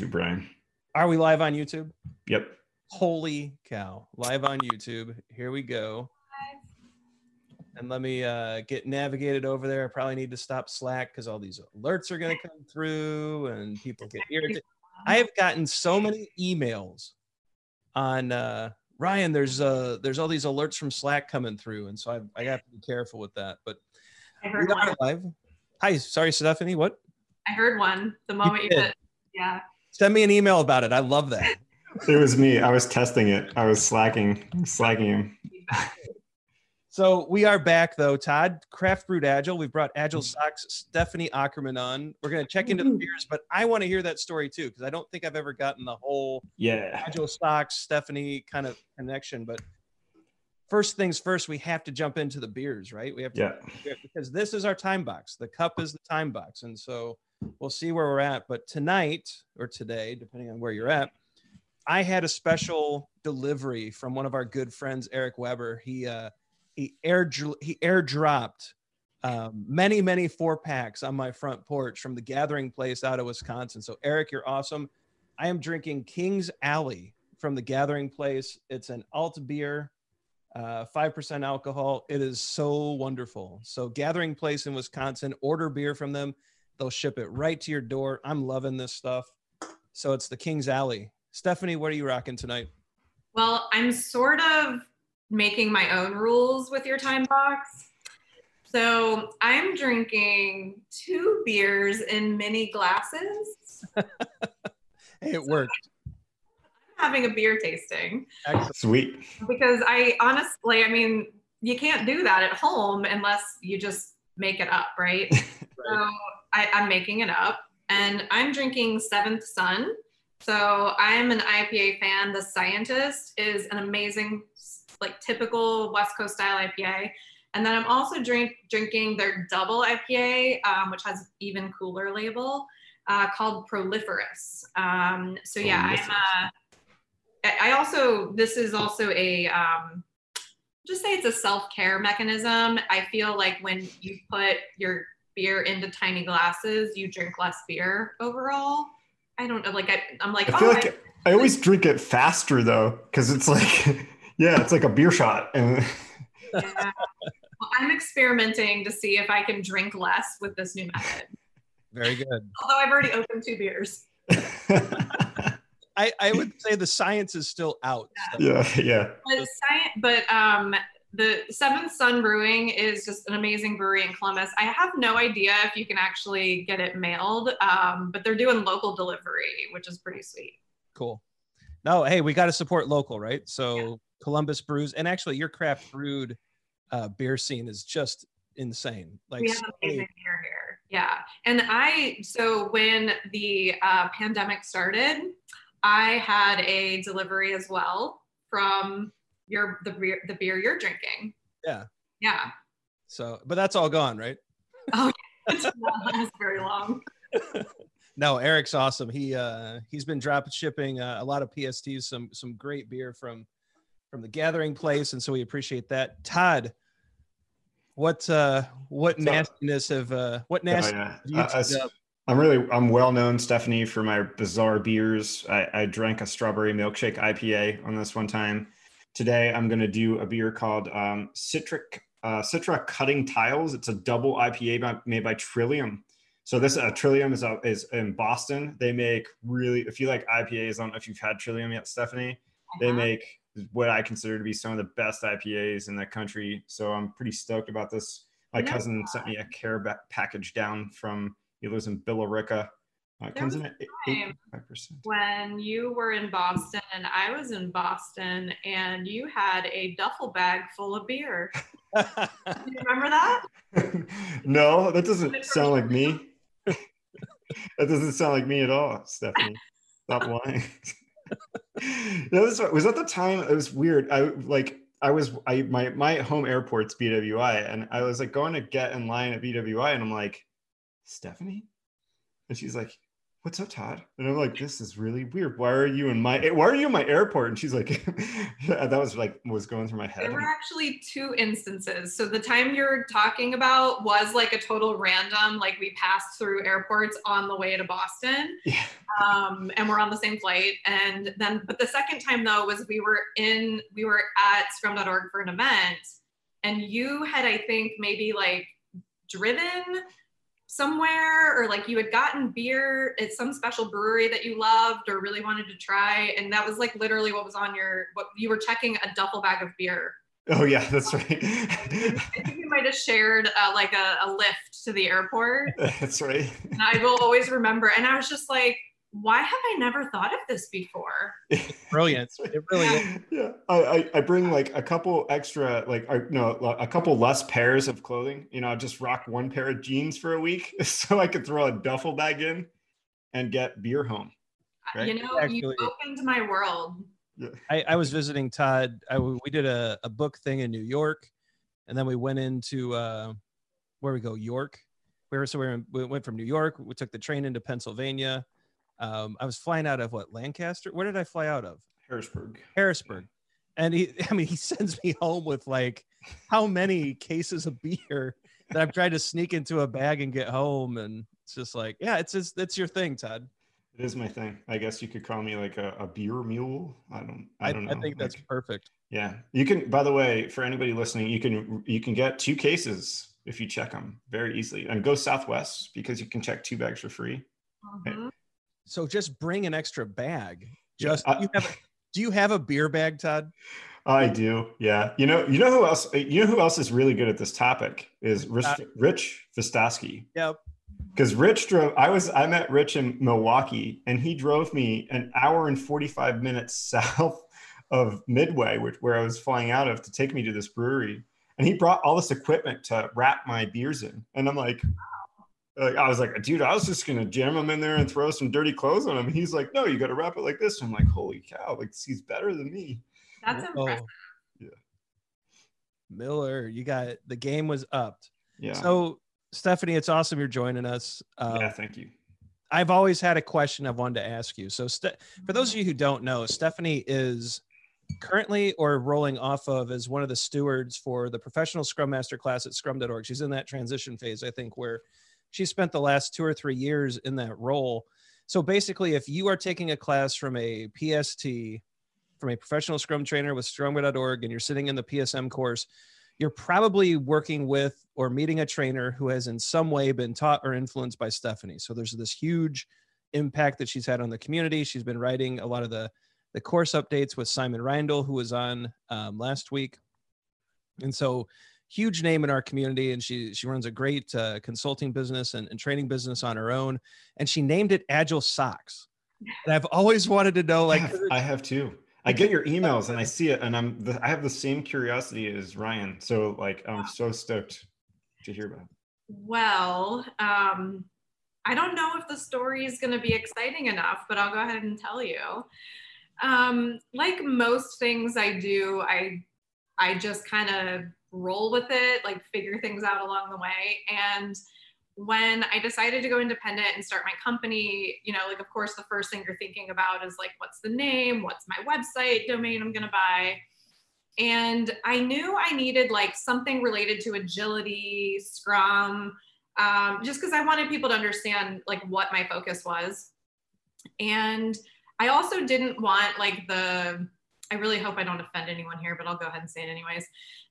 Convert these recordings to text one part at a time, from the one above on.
to Brian. Are we live on YouTube? Yep. Holy cow. Live on YouTube. Here we go. And let me uh, get navigated over there. I probably need to stop Slack because all these alerts are going to come through and people get irritated. I have gotten so many emails on uh, Ryan. There's uh, there's all these alerts from Slack coming through, and so I, I have to be careful with that. But I we heard are one. live. Hi, sorry, Stephanie. What? I heard one the moment you, did. said, yeah. Send me an email about it. I love that. It was me. I was testing it. I was slacking, slacking him. So we are back though. Todd, Craft Brewed Agile. We've brought Agile. Socks, Stephanie Ockerman on. We're going to check into the beers, but I want to hear that story too because I don't think I've ever gotten the whole Yeah. Agile Socks, Stephanie kind of connection. But first things first, we have to jump into the beers, right? We have to Yeah. because this is our time box. The cup is the time box, and so we'll see where we're at. But tonight or today, depending on where you're at, I had a special delivery from one of our good friends, Eric Weber. He uh, he air he airdropped um, many many four packs on my front porch from the Gathering Place out of Wisconsin. So Eric, you're awesome. I am drinking King's Alley from the Gathering Place. It's an alt beer uh, 5% alcohol. It is so wonderful. So, Gathering Place in Wisconsin, order beer from them. They'll ship it right to your door. I'm loving this stuff. So, it's the King's Alley. Stephanie, what are you rocking tonight? Well, I'm sort of making my own rules with your time box. So I'm drinking two beers in mini glasses. Hey, it worked. I'm having a beer tasting Excellent. Sweet. because I honestly, I mean, you can't do that at home unless you just make it up, right? So I, I'm making it up and I'm drinking Seventh Son. So I'm an IPA fan. The Scientist is an amazing, like typical West Coast style IPA. And then I'm also drink, drinking their double IPA, um, which has even cooler label, uh, called Proliferous. Um, so yeah, I'm, uh, I I also this is also a um, just say it's a self-care mechanism. I feel like when you put your beer into tiny glasses, you drink less beer overall. I don't know, like I, I'm like, I feel oh, like I always drink it faster though, because it's like, yeah, it's like a beer shot. And yeah. Well, I'm experimenting to see if I can drink less with this new method. Very good. Although I've already opened two beers. I, I would say the science is still out. yeah, yeah. But science, but um, the Seventh Son Brewing is just an amazing brewery in Columbus. I have no idea if you can actually get it mailed, um, but they're doing local delivery, which is pretty sweet. Cool. No, hey, we got to support local, right? So Columbus brews, and actually, your craft brewed uh, beer scene is just insane. Like, we have amazing many- beer here. Yeah, and I so when the uh, pandemic started, I had a delivery as well from your the beer the beer you're drinking. Yeah. Yeah. so, but that's all gone, right? Oh, it's not last very long. No, Eric's awesome. He uh he's been drop shipping uh, a lot of PSTs, some some great beer from from the Gathering Place, and so we appreciate that. Todd, what uh what So- nastiness have uh what Oh, nasty? yeah. you I- I- teed up? I'm really I'm well known, Stephanie, for my bizarre beers. I, I drank a strawberry milkshake IPA on this one time. Today I'm gonna do a beer called um, Citric uh, Citra Cutting Tiles. It's a double IPA by, made by Trillium. So this uh, Trillium is uh, is in Boston. They make really if you like IPAs. I don't know if you've had Trillium yet, Stephanie. They Uh-huh. make what I consider to be some of the best IPAs in the country. So I'm pretty stoked about this. My know, cousin sent me a care ba- package down from he lives in Billerica. Uh, comes in at percent. when you were in Boston and I was in Boston and you had a duffel bag full of beer. Do you remember that? no, that doesn't sound like me. that doesn't sound like me at all, Stephanie. Stop lying. no, this was that the time. It was weird. I like I was I my my home airport's BWI, and I was like going to get in line at BWI, and I'm like, Stephanie, and she's like, what's up, Todd? And I'm like, this is really weird. Why are you in my why are you in my airport? And she's like, yeah, that was like was going through my head. There were actually two instances. So the time you're talking about was like a total random, like we passed through airports on the way to Boston. Yeah. Um, and we're on the same flight. And then but the second time though was we were in we were at scrum.org for an event and you had, I think, maybe like driven somewhere or like you had gotten beer at some special brewery that you loved or really wanted to try and that was like literally what was on your what you were checking a duffel bag of beer. Oh yeah that's right. I think you might have shared uh, like a, a lift to the airport. That's right. And i will always remember and i was just like why have I never thought of this before? Brilliant. It really is. Yeah. I, I, bring like a couple extra, like, I, no, a couple less pairs of clothing. You know, I just rock one pair of jeans for a week so I could throw a duffel bag in and get beer home. Right? You know, Actually, you opened my world. Yeah. I, I was visiting Todd. I, we did a, a book thing in New York, and then we went into uh, where we go, York. We were so we, were, we went from New York. We took the train into Pennsylvania um, I was flying out of what Lancaster. Where did I fly out of? Harrisburg. Harrisburg. And he, I mean, he sends me home with like how many cases of beer that I've tried to sneak into a bag and get home. And it's just like, yeah, it's just, it's your thing, Todd. It is my thing. I guess you could call me like a, a beer mule. I don't. I don't know. I think that's like, perfect. Yeah, you can. By the way, for anybody listening, you can you can get two cases if you check them very easily, and go Southwest because you can check two bags for free. Mm-hmm. So just bring an extra bag. Just yeah, I, you have. do you have a beer bag, Todd? I do. Yeah. You know. You know who else? You know who else is really good at this topic is Rich, uh, Rich Visotcky. Yep. Because Rich drove. I was. I met Rich in Milwaukee, and he drove me an hour and forty five minutes south of Midway, which where I was flying out of, to take me to this brewery. And he brought all this equipment to wrap my beers in, and I'm like, like I was like, dude, I was just gonna jam him in there and throw some dirty clothes on him. He's like, no, you got to wrap it like this. I'm like, holy cow, like he's better than me. That's oh. impressive. Yeah. Miller, you got the game was upped. Yeah. So Stephanie, it's awesome you're joining us. Um, yeah, thank you. I've always had a question I've wanted to ask you. So, Ste- for those of you who don't know, Stephanie is currently or rolling off of as one of the stewards for the professional Scrum Master class at Scrum.org. She's in that transition phase, I think, where she spent the last two or three years in that role. So basically, if you are taking a class from a PST, from a professional scrum trainer with scrum.org, and you're sitting in the PSM course, you're probably working with or meeting a trainer who has in some way been taught or influenced by Stephanie. So there's this huge impact that she's had on the community. She's been writing a lot of the the course updates with Simon Reindl, who was on um, last week. And so huge name in our community and she she runs a great uh, consulting business and, and, training business on her own and she named it agile socks. And i've always wanted to know like i have, I have too. I get your emails and i see it and i'm the, i have the same curiosity as ryan so like i'm so stoked to hear about it. well um i don't know if the story is going to be exciting enough but i'll go ahead and tell you. Um like most things i do i i just kind of roll with it, like figure things out along the way. And when I decided to go independent and start my company, you know, like, of course, the first thing you're thinking about is like, what's the name? What's my website domain I'm going to buy? And I knew I needed like something related to agility, Scrum, um, just because I wanted people to understand like what my focus was. And I also didn't want like the, I really hope I don't offend anyone here, but I'll go ahead and say it anyways.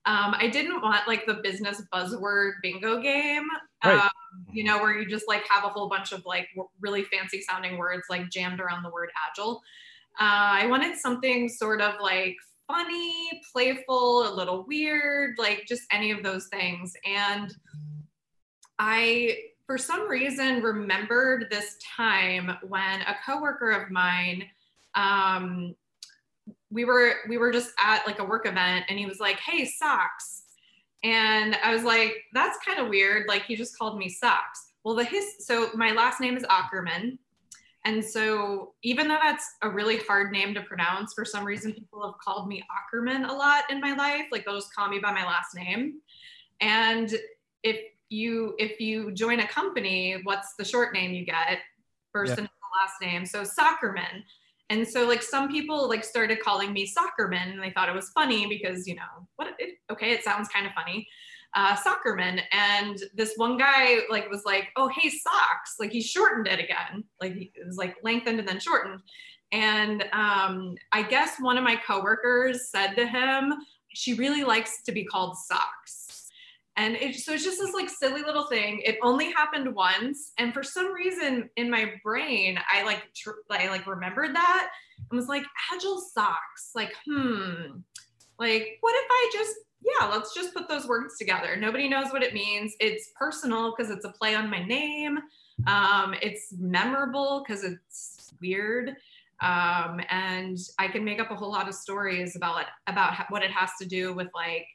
Um, I didn't want like the business buzzword bingo game, right. um, you know, where you just like have a whole bunch of like really fancy sounding words like jammed around the word agile. Uh, I wanted something sort of like funny, playful, a little weird, like just any of those things. And I, for some reason, remembered this time when a coworker of mine um, we were we were just at like a work event and he was like hey socks and i was like that's kind of weird like he just called me socks well the his so my last name is Ockerman and so even though that's a really hard name to pronounce for some reason people have called me Ockerman a lot in my life like they'll just call me by my last name and if you if you join a company what's the short name you get first yeah. last name. So Soccerman. And so like some people like started calling me Soccerman and they thought it was funny because, you know, what it, okay, it sounds kind of funny. Uh, Soccerman. And this one guy like was like, oh, hey, socks. Like he shortened it again. Like it was like lengthened and then shortened. And um, I guess one of my coworkers said to him, she really likes to be called socks and it, so it's just this like silly little thing. It only happened once. And for some reason in my brain i like tr- i like remembered that and was like agile socks like hmm. Like what if i just yeah let's just put those words together. Nobody knows what it means. It's personal because it's a play on my name. Um, it's memorable because it's weird. Um, and i can make up a whole lot of stories about it about what it has to do with like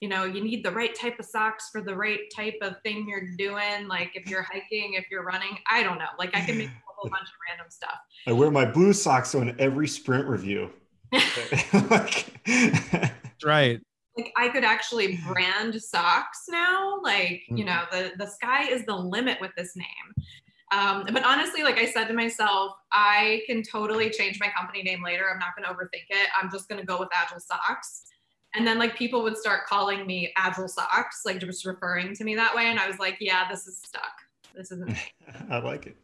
you know, you need the right type of socks for the right type of thing you're doing. Like if you're hiking, if you're running, I don't know. Like I can make a whole bunch of random stuff. I wear my blue socks on every sprint review. right. Like I could actually brand socks now. Like, you know, the, the sky is the limit with this name. Um, but honestly, like I said to myself, I can totally change my company name later. I'm not going to overthink it. I'm just going to go with Agile Socks and then like people would start calling me agile socks like just referring to me that way and i was like yeah this is stuck this isn't i like it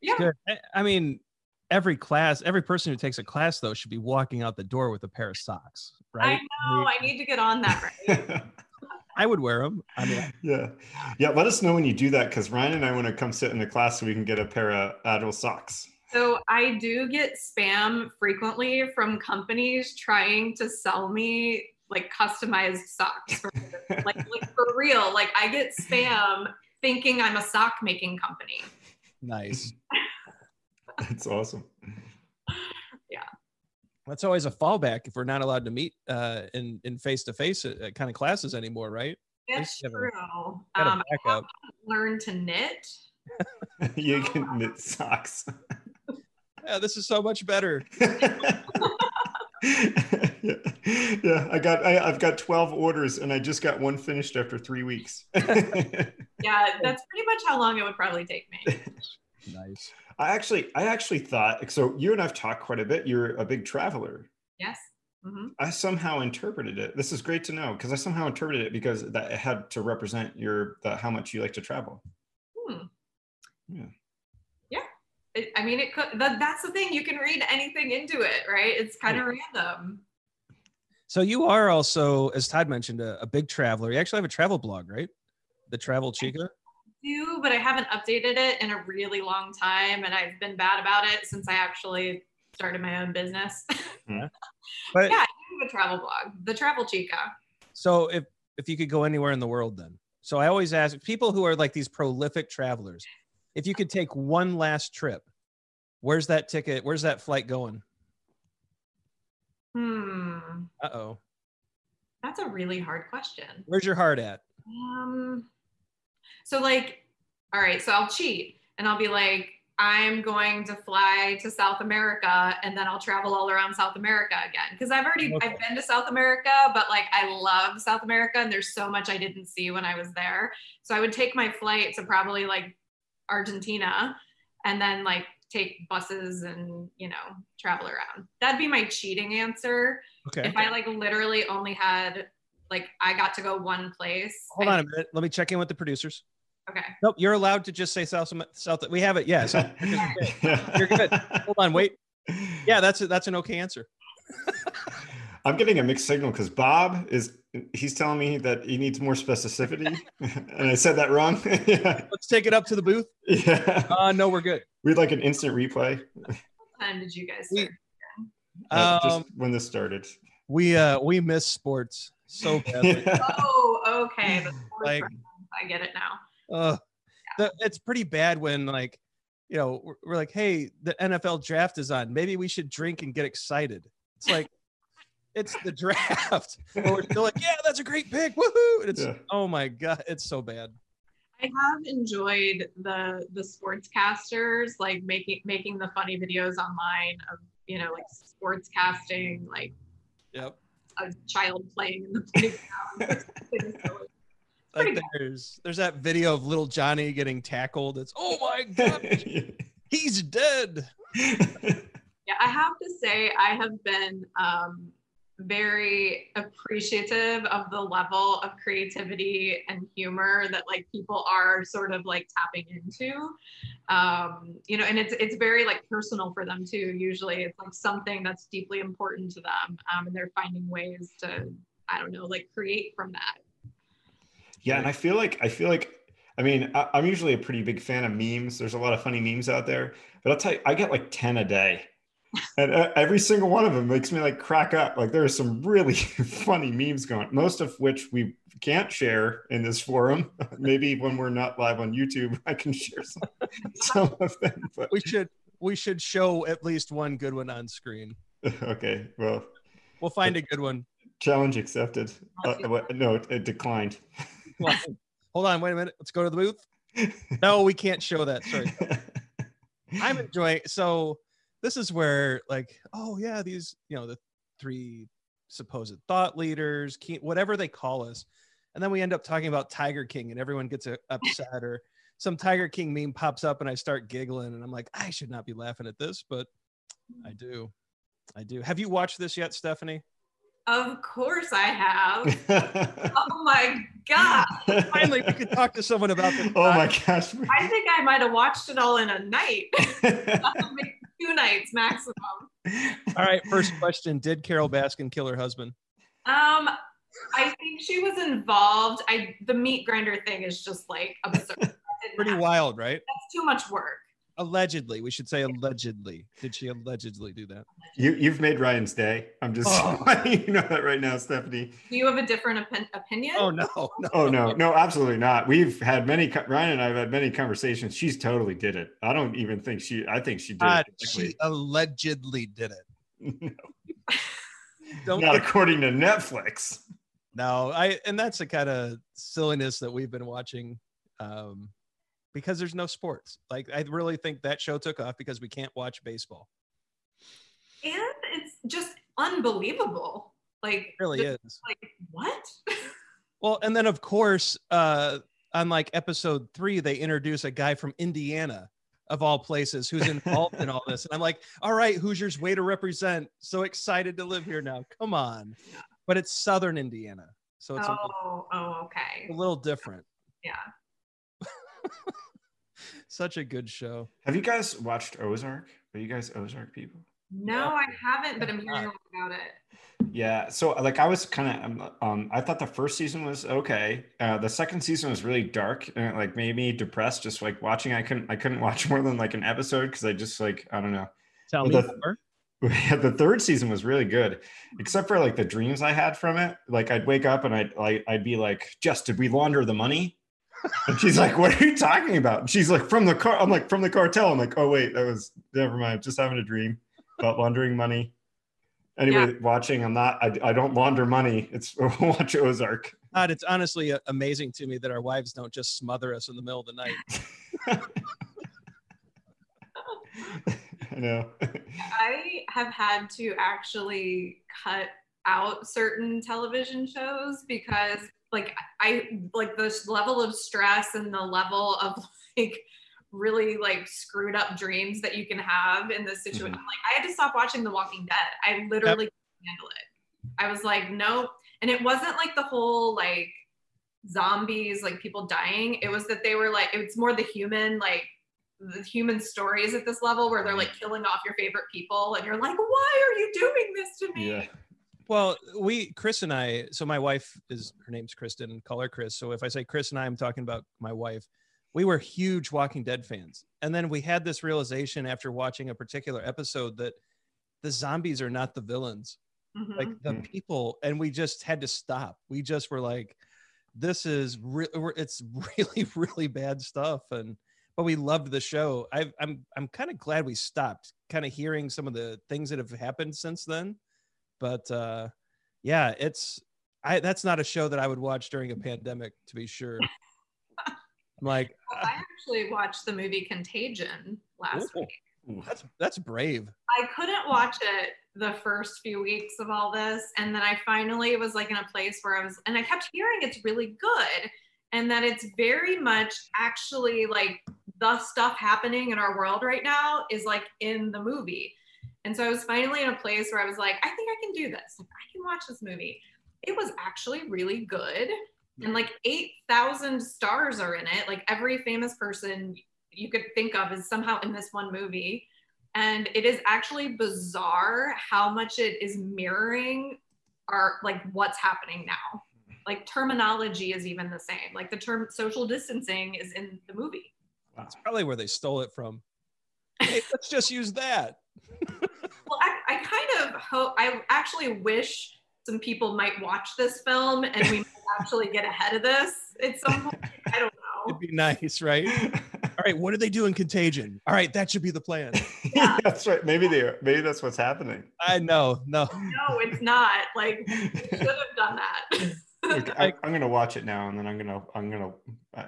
yeah Good. i mean every class every person who takes a class though should be walking out the door with a pair of socks right i know i need to get on that right I would wear them. I mean, yeah, yeah. Let us know when you do that because Ryan and I want to come sit in the class so we can get a pair of agile socks. So I do get spam frequently from companies trying to sell me like customized socks. For, like, like for real. Like I get spam thinking I'm a sock making company. Nice. That's awesome. Yeah. That's always a fallback if we're not allowed to meet uh, in in face to face kind of classes anymore, right? That's true. Um, I learn to knit. you can knit socks yeah, this is so much better. yeah. yeah, I got I, have got 12 orders and I just got one finished after three weeks. yeah, that's pretty much how long it would probably take me. Nice. I actually I actually thought so you and I've talked quite a bit. You're a big traveler. Yes. Mm-hmm. I somehow interpreted it. This is great to know because I somehow interpreted it because that it had to represent your the, how much you like to travel. Hmm. Yeah. I mean, it could. That, that's the thing. You can read anything into it, right? It's kind of random. So you are also, as Todd mentioned, a, a, big traveler. You actually have a travel blog, right? The Travel Chica. I do, but I haven't updated it in a really long time, and I've been bad about it since I actually started my own business. Yeah. But yeah, I have a travel blog, The Travel Chica. So if if you could go anywhere in the world, then. So I always ask people who are like these prolific travelers if you could take one last trip, where's that ticket? Where's that flight going? Hmm. Uh oh. That's a really hard question. Where's your heart at? Um. So like, all right. So I'll cheat and I'll be like, I'm going to fly to South America and then I'll travel all around South America again. Because I've already okay. I've been to South America, but like I love South America and there's so much I didn't see when I was there. So I would take my flight to probably like Argentina and then like take buses and you know travel around. That'd be my cheating answer. Okay. If I like literally only had like I got to go one place. Hold I, on a minute. Let me check in with the producers. Okay. Nope, you're allowed to just say South South. We have it. Yeah, so you're good. Hold on, wait. Yeah, that's a, that's an okay answer. I'm getting a mixed signal because Bob is he's telling me that he needs more specificity, and I said that wrong. yeah. Let's take it up to the booth. Yeah. Uh, no, we're good. We'd like an instant replay. What time did you guys start? Uh, um, just when this started. We uh we miss sports so badly. Yeah. Oh, okay. like, I get it now. Uh, yeah. the, it's pretty bad when like you know we're, we're like, hey, the NFL draft is on. Maybe we should drink and get excited. It's like it's the draft. Where we're still like, yeah, that's a great pick. Woohoo. And it's yeah. oh my God, it's so bad. I have enjoyed the the sportscasters like making making the funny videos online of you know like sportscasting like yep a child playing in the playground. like there's there's that video of little Johnny getting tackled. It's oh my god. He's dead. Yeah, I have to say, I have been um, very appreciative of the level of creativity and humor that like people are sort of like tapping into. Um, you know, and it's it's very like personal for them too. Usually, it's like something that's deeply important to them, um, and they're finding ways to, I don't know, like create from that. Yeah, and I feel like I feel like I mean I, I'm usually a pretty big fan of memes. There's a lot of funny memes out there, but I'll tell you, I get like ten a day, and uh, every single one of them makes me like crack up. Like there are some really funny memes going, most of which we can't share in this forum. Maybe when we're not live on YouTube, I can share some some of them. But We should we should show at least one good one on screen. okay, well, We'll find a good one. challenge accepted. Uh, no, it, it declined. Well, Hold on, wait a minute. Let's go to the booth. No, we can't show that. Sorry. I'm enjoying. So this is where like, oh yeah, these you know the three supposed thought leaders, key, whatever they call us, and then we end up talking about Tiger King, and everyone gets uh, upset, or some Tiger King meme pops up, and I start giggling, and I'm like, I should not be laughing at this, but I do. I do. Have you watched this yet, Stephanie? Of course, I have. oh my god! Finally, we could talk to someone about this. oh my gosh. I think I might have watched it all in a night, maybe two nights maximum. All right, first question: Did Carole Baskin kill her husband? Um, I think she was involved. I the meat grinder thing is just like absurd. Pretty wild, right? That's too much work. Allegedly, we should say allegedly. Did she allegedly do that? You you've made Ryan's day. I'm just Oh. you know that right now, Stephanie. Do you have a different opin- opinion? Oh no, no. Oh no, no, absolutely not. We've had many Ryan and I have had many conversations. She's totally did it. I don't even think she. I think she did God, it. she allegedly did it. Don't not get, according to Netflix. no, I and that's the kind of silliness that we've been watching um, because there's no sports. Like I really think that show took off because we can't watch baseball. and it's just unbelievable. Like It really just, is. Like what? Well, and then of course, uh, on like episode three, they introduce a guy from Indiana, of all places, who's involved in all this. And I'm like, all right, Hoosiers, way to represent. So excited to live here now. Come on. But it's Southern Indiana. So it's a, little- oh, oh, okay. a little different. Yeah. Such a good show. Have you guys watched Ozark? Are you guys Ozark people? No, I haven't, but I'm hearing a lot about it. Yeah. So like I was kind of um I thought the first season was okay. Uh the second season was really dark and it like made me depressed just like watching. I couldn't I couldn't watch more than like an episode because I just like I don't know. Tell Well, me the- more. Yeah, the third season was really good, except for like the dreams I had from it. Like I'd wake up and I'd like I'd be like, "Just did we launder the money? And she's like, What are you talking about? And she's like, From the car. I'm like, from the cartel. I'm like, oh wait, that was never mind. Just having a dream about laundering money. Anyway, watching, I'm not I, I don't launder money. It's watch Ozark. God, it's honestly amazing to me that our wives don't just smother us in the middle of the night. I know. I have had to actually cut out certain television shows because like I like this level of stress and the level of like really like screwed up dreams that you can have in this situation. Mhm. Like I had to stop watching The Walking Dead. I literally couldn't handle it. I was like, nope. And it wasn't like the whole like zombies, like people dying. It was that they were like, it's more the human, like the human stories at this level where they're like killing off your favorite people and you're like why are you doing this to me yeah. Well, we, Chris and I, so my wife is, her name's Kristen, call her Chris. So if I say Chris and I, I'm talking about my wife. We were huge Walking Dead fans. And then we had this realization after watching a particular episode that the zombies are not the villains, Mhm. like the Mhm. people. And we just had to stop. We just were like, this is, re- we're- it's really, really bad stuff. And, but we loved the show. I, I'm, I'm kind of glad we stopped kind of hearing some of the things that have happened since then but uh yeah it's i that's not a show that i would watch during a pandemic to be sure i'm like Well, i actually watched the movie contagion last Ooh. week that's that's brave i couldn't watch it the first few weeks of all this and then i finally was like in a place where i was and i kept hearing it's really good and that it's very much actually like the stuff happening in our world right now is like in the movie. And so I was finally in a place where I was like, I think I can do this. Like, I can watch this movie. It was actually really good. And like 8,000 stars are in it. Like every famous person you could think of is somehow in this one movie. And it is actually bizarre how much it is mirroring our like what's happening now. Like terminology is even the same. Like the term social distancing is in the movie. That's probably where they stole it from. Hey, let's just use that. well, I, I kind of hope, I actually wish some people might watch this film and we might actually get ahead of this at some point. I don't know. It'd be nice, right? All right, what do they do in Contagion? All right, that should be the plan. Yeah. that's right. Maybe they are. maybe that's what's happening. I know. No. No, it's not. Like should have done that. Look, I, am gonna watch it now, and then I'm gonna I'm gonna uh,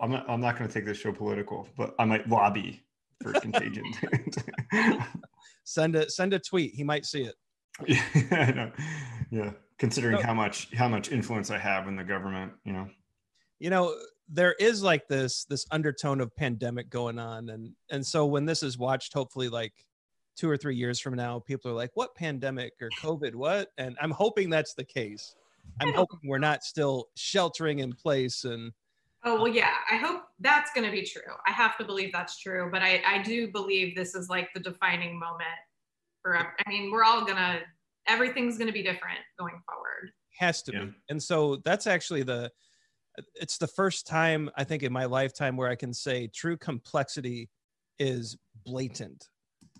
I'm not I'm not gonna take this show political, but I might lobby for Contagion. send a send a tweet. He might see it. Yeah, I know. Yeah, considering how much how much influence I have in the government, you know. You know, there is like this this undertone of pandemic going on, and and so when this is watched, hopefully, like two or three years from now, people are like, "What pandemic or COVID? What?" And I'm hoping that's the case. I'm hoping we're not still sheltering in place and. Oh well, yeah. I hope that's going to be true. I have to believe that's true, but I I do believe this is like the defining moment forever. I mean, we're all gonna, everything's gonna be different going forward. Has to yeah. be. And so that's actually the, it's the first time I think in my lifetime where I can say true complexity is blatant.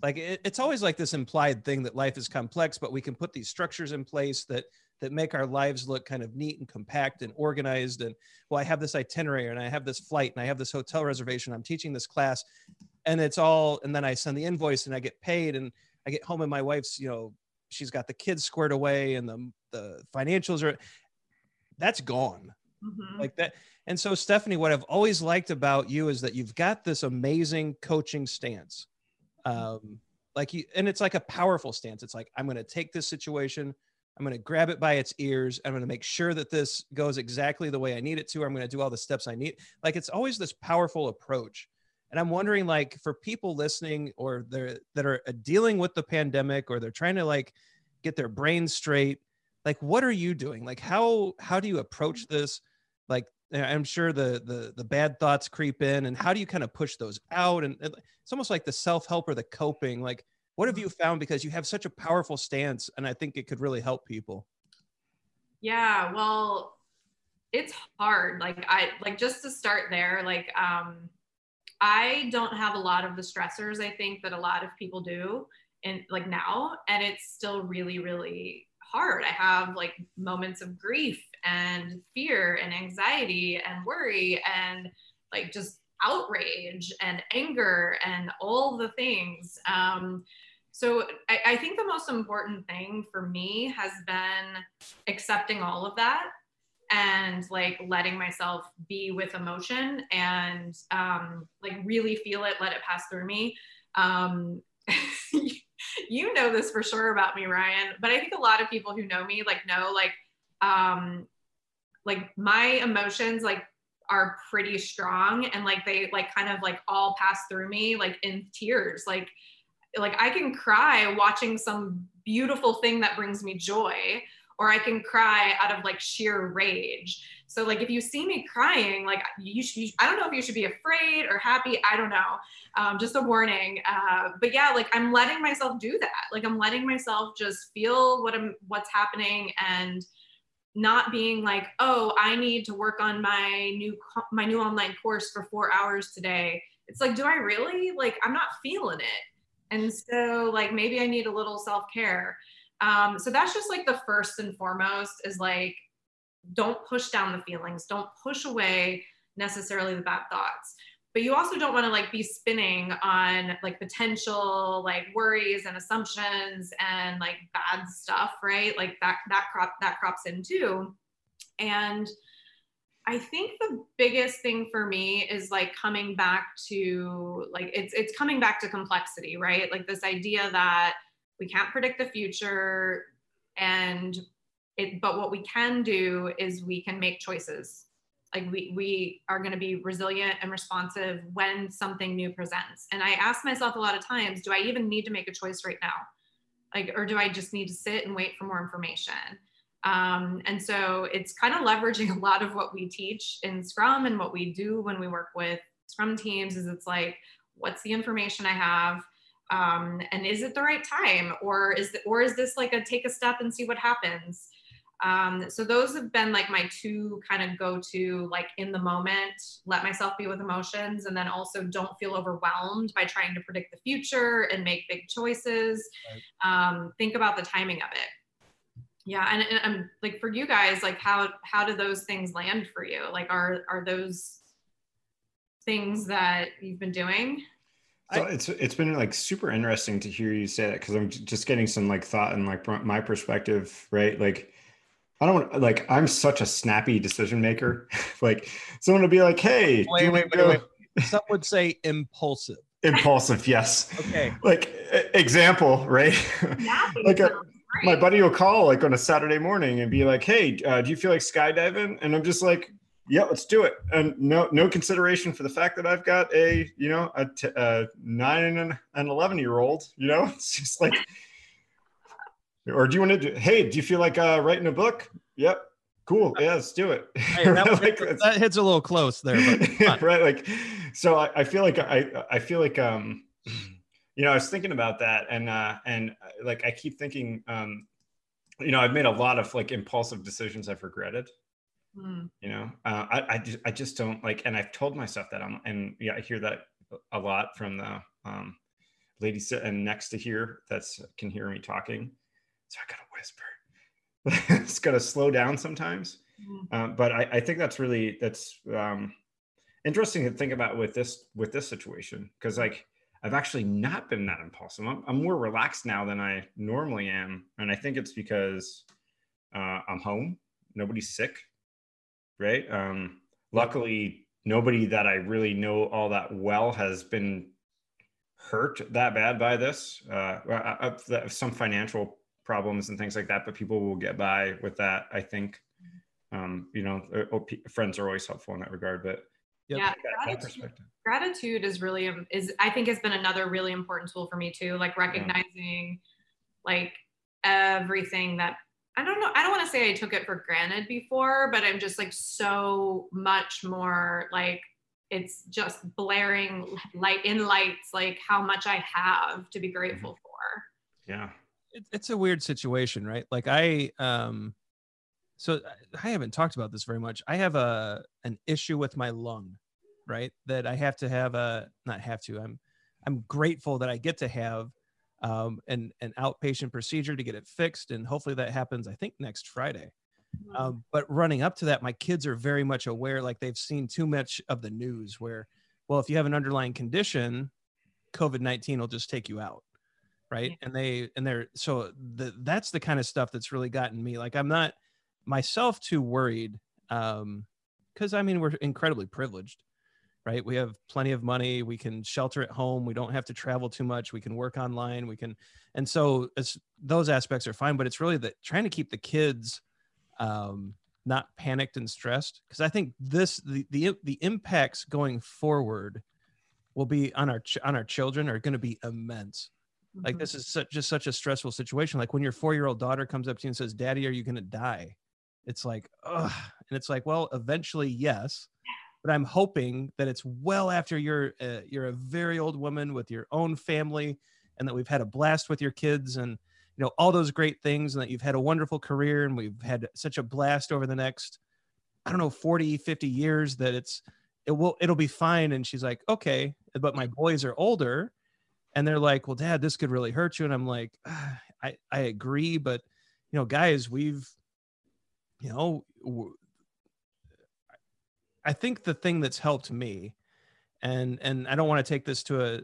Like it, it's always like this implied thing that life is complex, but we can put these structures in place that that make our lives look kind of neat and compact and organized. And well, I have this itinerary and I have this flight and I have this hotel reservation. I'm teaching this class, and it's all. And then I send the invoice and I get paid. And I get home and my wife's, you know, she's got the kids squared away and the the financials are that's gone. Mm-hmm. Like that. And so Stephanie, what I've always liked about you is that you've got this amazing coaching stance. Um, like you and it's like a powerful stance. It's like, I'm gonna take this situation, I'm going to grab it by its ears. I'm going to make sure that this goes exactly the way I need it to. I'm going to do all the steps I need. Like it's always this powerful approach and i'm wondering like for people listening or they're that are uh, dealing with the pandemic or they're trying to like get their brains straight like what are you doing like how how do you approach this like i'm sure the the the bad thoughts creep in and how do you kind of push those out and it's almost like the self-help or the coping like what have you found because you have such a powerful stance and i think it could really help people yeah well it's hard like i like just to start there like um I don't have a lot of the stressors I think that a lot of people do and like now and it's still really really hard. I have like moments of grief and fear and anxiety and worry and like just outrage and anger and all the things. Um, so I, I, think the most important thing for me has been accepting all of that and like letting myself be with emotion and um, like really feel it, let it pass through me. Um, you know this for sure about me, Ryan, but I think a lot of people who know me like know like um, like my emotions like are pretty strong and like they like kind of like all pass through me like in tears like like I can cry watching some beautiful thing that brings me joy or I can cry out of like sheer rage. So like if you see me crying, like you should, I don't know if you should be afraid or happy. I don't know. Um, just a warning. Uh, but yeah, like I'm letting myself do that. Like I'm letting myself just feel what I'm, what's happening and not being like, oh, I need to work on my new, my new online course for four hours today. It's like, do I really? Like, I'm not feeling it. And so like, maybe I need a little self-care. Um, so that's just like the first and foremost is like, don't push down the feelings, don't push away necessarily the bad thoughts. But you also don't want to like be spinning on like potential like worries and assumptions and like bad stuff, right? Like that that crop that crops in too. And I think the biggest thing for me is like coming back to like it's it's coming back to complexity, right? Like this idea that we can't predict the future and it but what we can do is we can make choices. Like we we are going to be resilient and responsive when something new presents. And i ask myself a lot of times do i even need to make a choice right now? Like or do i just need to sit and wait for more information um, and so it's kind of leveraging a lot of what we teach in scrum and what we do when we work with scrum teams is it's like what's the information i have um, and is it the right time or is the, or is this like a take a step and see what happens um, so those have been like my two kind of go to like in the moment, let myself be with emotions, and then also don't feel overwhelmed by trying to predict the future and make big choices. Right. Um, think about the timing of it. Yeah, and, and um, like for you guys, like how how do those things land for you? Like are are those things that you've been doing? So it's it's been like super interesting to hear you say that because I'm just getting some like thought and like my perspective, right? Like I don't want like I'm such a snappy decision maker. like someone would be like, "Hey, wait, wait, wait, wait." Some would say impulsive. Impulsive, yes. okay. Like example, right? like a, my buddy will call like on a Saturday morning and be like, "Hey, uh, do you feel like skydiving?" And I'm just like, "Yeah, let's do it." And no, no consideration for the fact that I've got a, you know, a, t- a nine and an eleven year old. You know, it's just like or do you want to do, hey, do you feel like uh, writing a book? Yep. Cool. Yeah, let's do it. Hey, that, like, that, hits a little close there. but right. Like, so I, I, feel like I, I feel like, um, you know, I was thinking about that and, uh, and uh, like, I keep thinking, um, you know, I've made a lot of like impulsive decisions I've regretted. Mm. You know, uh, I, I just, I just don't like, and I've told myself that I'm, and yeah, I hear that a lot from the, um, lady sitting next to here that's can hear me talking so I gotta whisper. it's gotta slow down sometimes. Mm-hmm. Um, but I, I, think that's really that's um, interesting to think about with this with this situation because like I've actually not been that impulsive. I'm, I'm, more relaxed now than I normally am, and I think it's because uh, I'm home. Nobody's sick, right? Um, luckily, nobody that I really know all that well has been hurt that bad by this. Uh, uh, uh some financial problems and things like that, but people will get by with that. I think, um, you know, uh, friends are always helpful in that regard, but yeah, gratitude, gratitude, is really, is, I think has been another really important tool for me too. Like recognizing yeah. like everything that I don't know. I don't want to say I took it for granted before, but I'm just like so much more like it's just blaring light in lights, like how much I have to be grateful mm-hmm. for. Yeah it, it's a weird situation, right? Like I, um, so I haven't talked about this very much. I have a an issue with my lung, right? That I have to have a not have to. I'm I'm grateful that I get to have um, an an outpatient procedure to get it fixed, and hopefully that happens. I think next Friday. Mm-hmm. Um, but running up to that, my kids are very much aware. Like they've seen too much of the news where, well, if you have an underlying condition, COVID nineteen will just take you out right and they and they're so the, that's the kind of stuff that's really gotten me like i'm not myself too worried um because i mean we're incredibly privileged right we have plenty of money we can shelter at home we don't have to travel too much we can work online we can and so those aspects are fine but it's really that trying to keep the kids um not panicked and stressed because i think this the, the the impacts going forward will be on our on our children are going to be immense like mm-hmm. this is such, just such a stressful situation. Like when your four year old daughter comes up to you and says, "Daddy, are you going to die?" It's like, ugh, and it's like, well, eventually, yes, but I'm hoping that it's well after you're uh, you're a very old woman with your own family, and that we've had a blast with your kids and you know all those great things, and that you've had a wonderful career, and we've had such a blast over the next, I don't know, 40, 50 years that it's it will it'll be fine. And she's like, okay, but my boys are older and they're like well dad this could really hurt you and i'm like ah, i i agree but you know guys we've you know i think the thing that's helped me and and i don't want to take this to a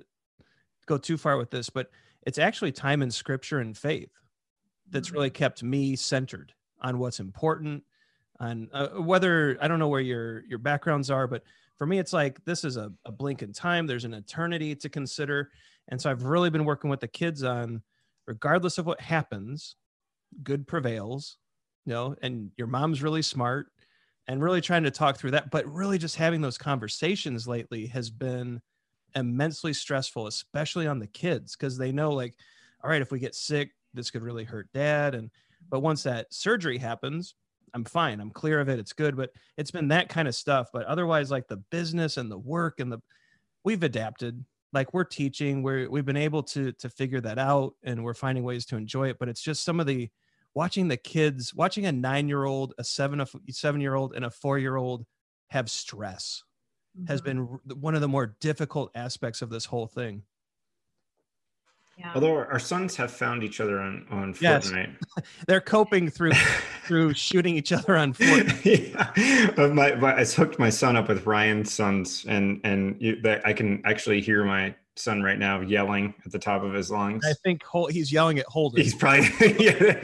go too far with this but it's actually time in scripture and faith that's really mm-hmm. kept me centered on what's important on uh, whether i don't know where your your backgrounds are but for me it's like this is a, a blink in time there's an eternity to consider and so I've really been working with the kids on, regardless of what happens, good prevails, you know, and your mom's really smart. and really trying to talk through that. But really, just having those conversations lately has been immensely stressful, especially on the kids, because they know, like, all right, if we get sick, this could really hurt dad. And, but once that surgery happens, I'm fine. I'm clear of it. It's good. But it's been that kind of stuff. But otherwise, like the business and the work and the, we've adapted. Like we're teaching, we're, we've been able to, to figure that out and we're finding ways to enjoy it. But it's just some of the, watching the kids, watching a nine year old, a seven, a seven year old, and a four year old have stress mm-hmm. has been one of the more difficult aspects of this whole thing. Yeah. Although our sons have found each other on on Fortnite, yes. they're coping through through shooting each other on Fortnite. yeah, my, my, I hooked my son up with Ryan's sons, and and you, I can actually hear my son right now yelling at the top of his lungs. I think he's yelling at Holden. He's probably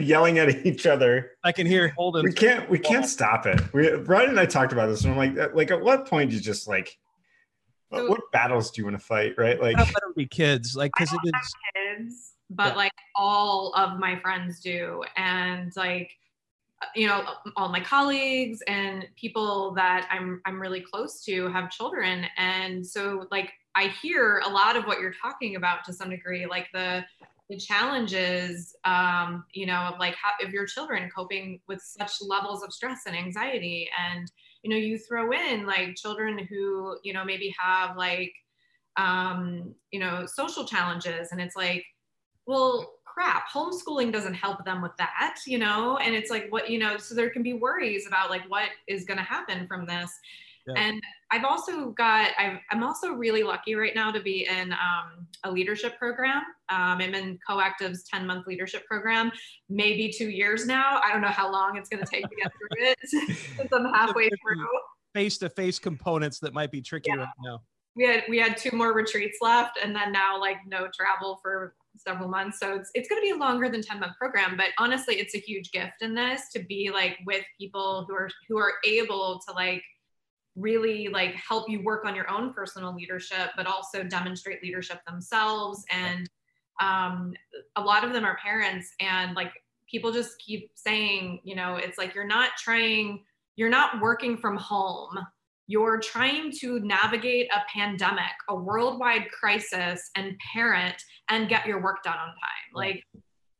yelling at each other. I can hear Holden. We can't. We can't stop it. We, Ryan and I talked about this, and I'm like, uh, like, at what point do you just like, uh, so, what battles do you want to fight? Right? Like, let them be kids. Like, because it is kids, but yeah. like all of my friends do, and like uh, you know all my colleagues and people that i'm i'm really close to have children and so like I hear a lot of what you're talking about to some degree, like the the challenges, um, you know, of like how if your children coping with such levels of stress and anxiety, and you know, you throw in like children who you know maybe have like um, you know social challenges, and it's like, well, crap homeschooling doesn't help them with that you know? And it's like what you know so there can be worries about like what is going to happen from this yeah. And I've also got, i am also really lucky right now to be in um, a leadership program. Um, I'm in Coactive's 10 month leadership program, maybe two years now. I don't know how long it's going to take to get through it since I'm halfway through. Face to face components that might be tricky yeah. right now. We had, we had two more retreats left and then now like no travel for several months. So it's, it's going to be a longer than 10 month program, but honestly, it's a huge gift in this to be like with people who are, who are able to like, really like help you work on your own personal leadership, but also demonstrate leadership themselves. And um, a lot of them are parents, and like people just keep saying, you know, it's like you're not trying, you're not working from home. You're trying to navigate a pandemic, a worldwide crisis, and parent and get your work done on time. Like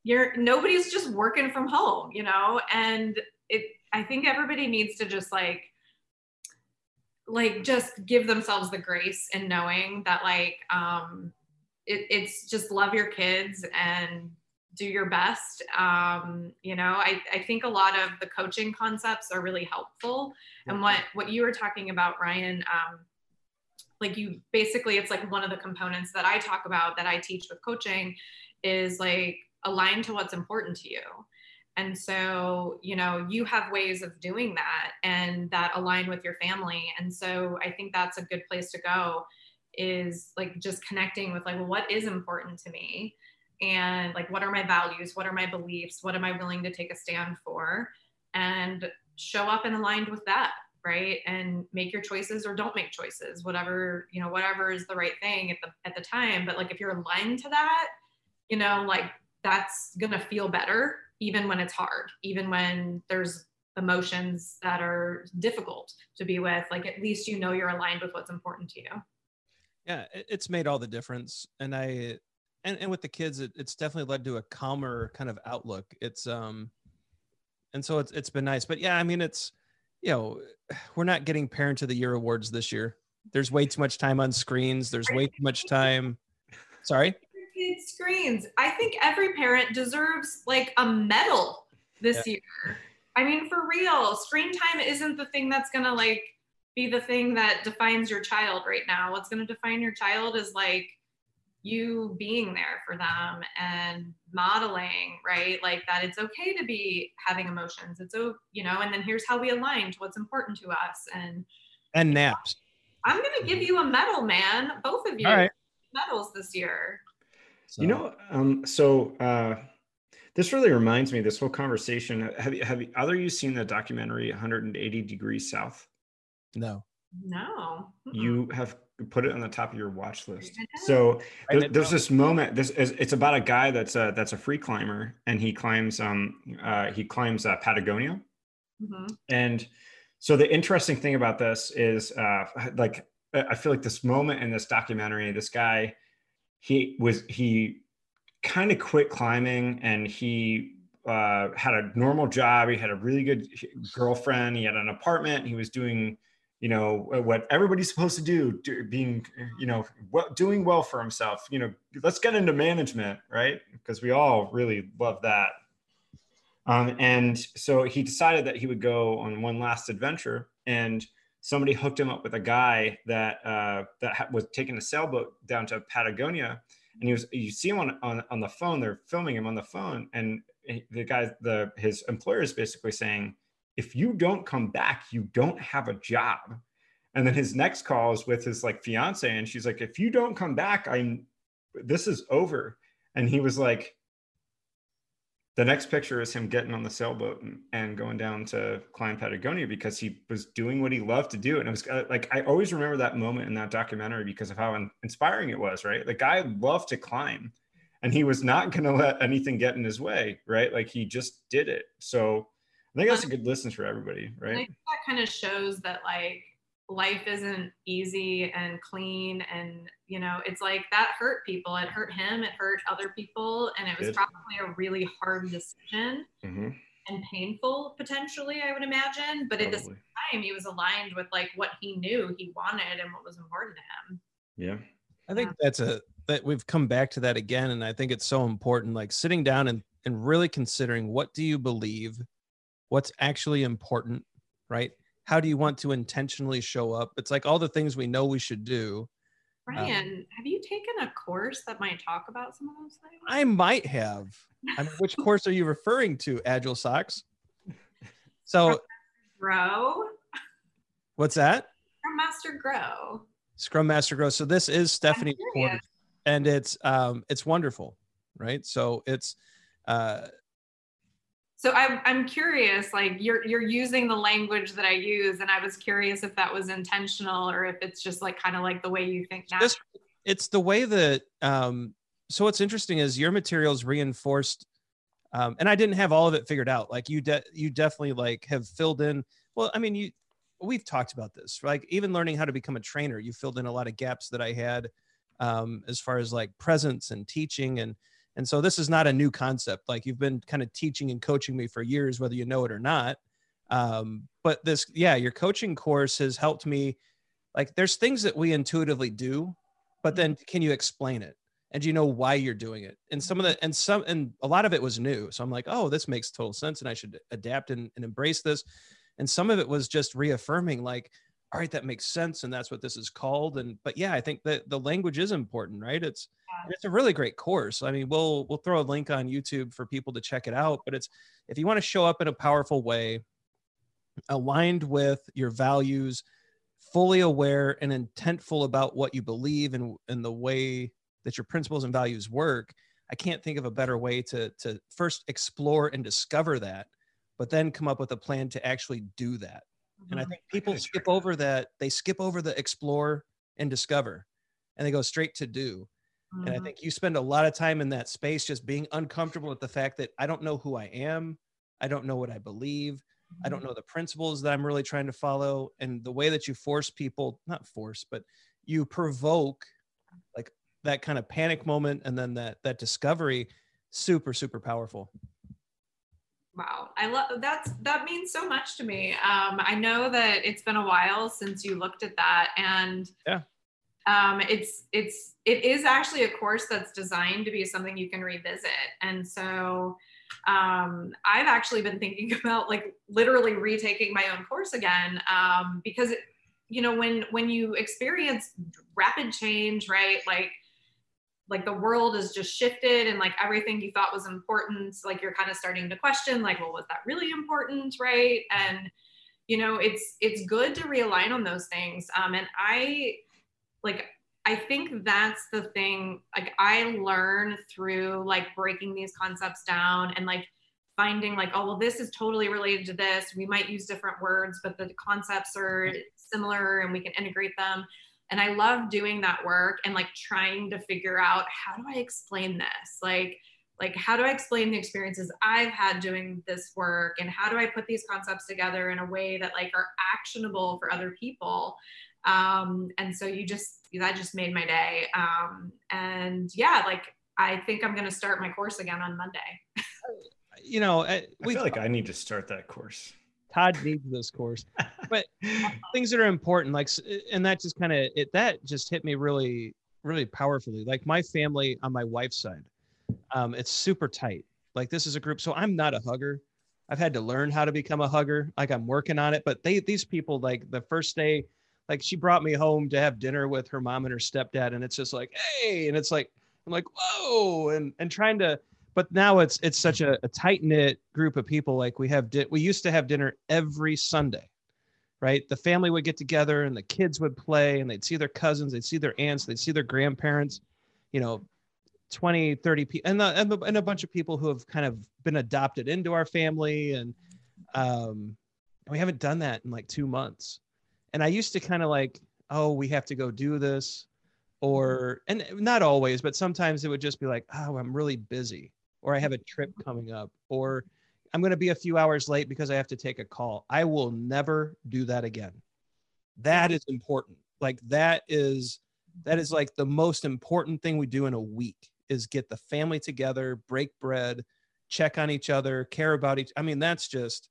you're nobody's just working from home, you know, and it. I think everybody needs to just like like just give themselves the grace and knowing that like um it, it's just love your kids and do your best. Um you know I, I think a lot of the coaching concepts are really helpful. And what what you were talking about ryan um like you basically it's like one of the components that i talk about that i teach with coaching is like align to what's important to you and so, you know, you have ways of doing that and that align with your family. And so I think that's a good place to go is like just connecting with like, well, what is important to me? And like, what are my values? What are my beliefs? What am I willing to take a stand for? And show up and aligned with that right and make your choices or don't make choices whatever you know whatever is the right thing at the at the time but like if you're aligned to that you know like that's gonna feel better even when it's hard, even when there's emotions that are difficult to be with, like at least you know you're aligned with what's important to you. Yeah, it's made all the difference. And I, and, and with the kids, it, it's definitely led to a calmer kind of outlook. It's, um, and so it's, it's been nice, but yeah, I mean, it's, you know, we're not getting parent of the year awards this year. There's way too much time on screens. There's way too much time. Sorry screens. I think every parent deserves like a medal this yeah. year. I mean, for real, screen time isn't the thing that's gonna like be the thing that defines your child right now. What's gonna define your child is like you being there for them and modeling, right? Like that it's okay to be having emotions. It's oh, you know, and then here's how we align to what's important to us and and naps. I'm gonna give you a medal, man. Both of you All right. medals this year. So. You know, um, so uh, this really reminds me. This whole conversation. Have you have you, either you seen the documentary 180 Degrees South? No. No. You have put it on the top of your watch list. So there, there's this moment. This is it's about a guy that's a that's a free climber, and he climbs um uh, he climbs uh, Patagonia, mm-hmm. and so the interesting thing about this is uh, like I feel like this moment in this documentary, this guy, he was he kind of quit climbing and he uh, had a normal job. He had a really good girlfriend. He had an apartment. He was doing, you know, what everybody's supposed to do, do being, you know, doing well for himself. You know, let's get into management, right? Because we all really love that. Um, and so he decided that he would go on one last adventure, and somebody hooked him up with a guy that uh, that was taking a sailboat down to Patagonia, and he was you see him on, on on the phone. They're filming him on the phone, and the guy the his employer is basically saying, if you don't come back, you don't have a job. And then his next call is with his like fiance, and she's like, if you don't come back, I'm this is over. And he was like, the next picture is him getting on the sailboat and, and, going down to climb Patagonia because he was doing what he loved to do. And it was uh, like, I always remember that moment in that documentary because of how inspiring it was, right? The guy loved to climb and he was not going to let anything get in his way, right? Like he just did it. So I think that's a good listen for everybody, right? that kind of shows that like life isn't easy and clean and you know it's like that hurt people it hurt him it hurt other people and it was probably a really hard decision mm-hmm. and painful potentially i would imagine but probably. at the same time he was aligned with like what he knew he wanted and what was important to him yeah i think yeah. that's a that we've come back to that again and i think it's so important like sitting down and and really considering what do you believe what's actually important right how do you want to intentionally show up it's like all the things we know we should do Ryan, um, have you taken a course that might talk about some of those things? I might have. I mean, which course are you referring to, Agile Socks? So, Grow. What's that? Scrum Master Grow. Scrum Master Grow. So this is Stephanie's course, and it's um it's wonderful, right? So it's uh so I'm, I'm curious like you're you're using the language that i use and i was curious if that was intentional or if it's just like kind of like the way you think now. It's, it's the way that um so what's interesting is your materials reinforced um and i didn't have all of it figured out. Like you de- you definitely like have filled in well i mean you we've talked about this like even learning how to become a trainer you filled in a lot of gaps that i had um as far as like presence and teaching and and so this is not a new concept. Like you've been kind of teaching and coaching me for years, whether you know it or not. Um, but this, yeah, your coaching course has helped me. Like there's things that we intuitively do, but then can you explain it? And you know why you're doing it? And some of the and some and a lot of it was new. So I'm like, oh, this makes total sense, and I should adapt and, and embrace this. And some of it was just reaffirming, like, all right, that makes sense, and that's what this is called. And but yeah, I think that the language is important, right? It's it's a really great course. I mean, we'll we'll throw a link on YouTube for people to check it out. But it's if you want to show up in a powerful way, aligned with your values, fully aware and intentful about what you believe and and the way that your principles and values work. I can't think of a better way to to first explore and discover that, but then come up with a plan to actually do that. And I mm-hmm. think people skip over that. They skip over the explore and discover, and they go straight to do. Mm-hmm. And I mm-hmm. think you spend a lot of time in that space just being uncomfortable with the fact that I don't know who I am. I don't know what I believe. Mm-hmm. I don't mm-hmm. know the principles that I'm really trying to follow. And the way that you force people, not force, but you provoke like that kind of panic moment and then that that discovery, super, super powerful. Wow, I love that's that means so much to me. Um, I know that it's been a while since you looked at that, and yeah, um, it's it's it is actually a course that's designed to be something you can revisit, and so um, I've actually been thinking about like literally retaking my own course again um, because it, you know when when you experience rapid change, right, like like the world is just shifted and like everything you thought was important like you're kind of starting to question like well was that really important right? And you know it's it's good to realign on those things. Um and i like i think that's the thing like i learn through like breaking these concepts down and like finding like oh well this is totally related to this. We might use different words but the concepts are similar and we can integrate them and I love doing that work and like trying to figure out how do I explain this? Like, like how do i explain the experiences i've had doing this work? And how do i put these concepts together in a way that like are actionable for other people? Um, and so you just that just made my day. Um, and yeah like i think i'm going to start my course again on monday. You know I feel like i need to start that course todd needs this course but things that are important like and that just kind of it that just hit me really really powerfully. Like my family on my wife's side um, it's super tight. Like this is a group so i'm not a hugger. I've had to learn how to become a hugger. Like i'm working on it but they these people like the first day like she brought me home to have dinner with her mom and her stepdad and it's just like hey and it's like i'm like whoa and and trying to but now it's it's such a, a tight knit group of people. Like we have di- we used to have dinner every sunday right? The family would get together and the kids would play and they'd see their cousins they'd see their aunts they'd see their grandparents you know 20 30 people and, and, and a bunch of people who have kind of been adopted into our family. And um, we haven't done that in like two months. And i used to kind of like oh we have to go do this. Or and not always but sometimes it would just be like oh i'm really busy or i have mm-hmm. a trip coming up or i'm going to be a few hours late because i have to take a call i will never do that again. That is important. Like that is that is like the most important thing we do in a week is get the family together break bread check on each other care about each i mean that's just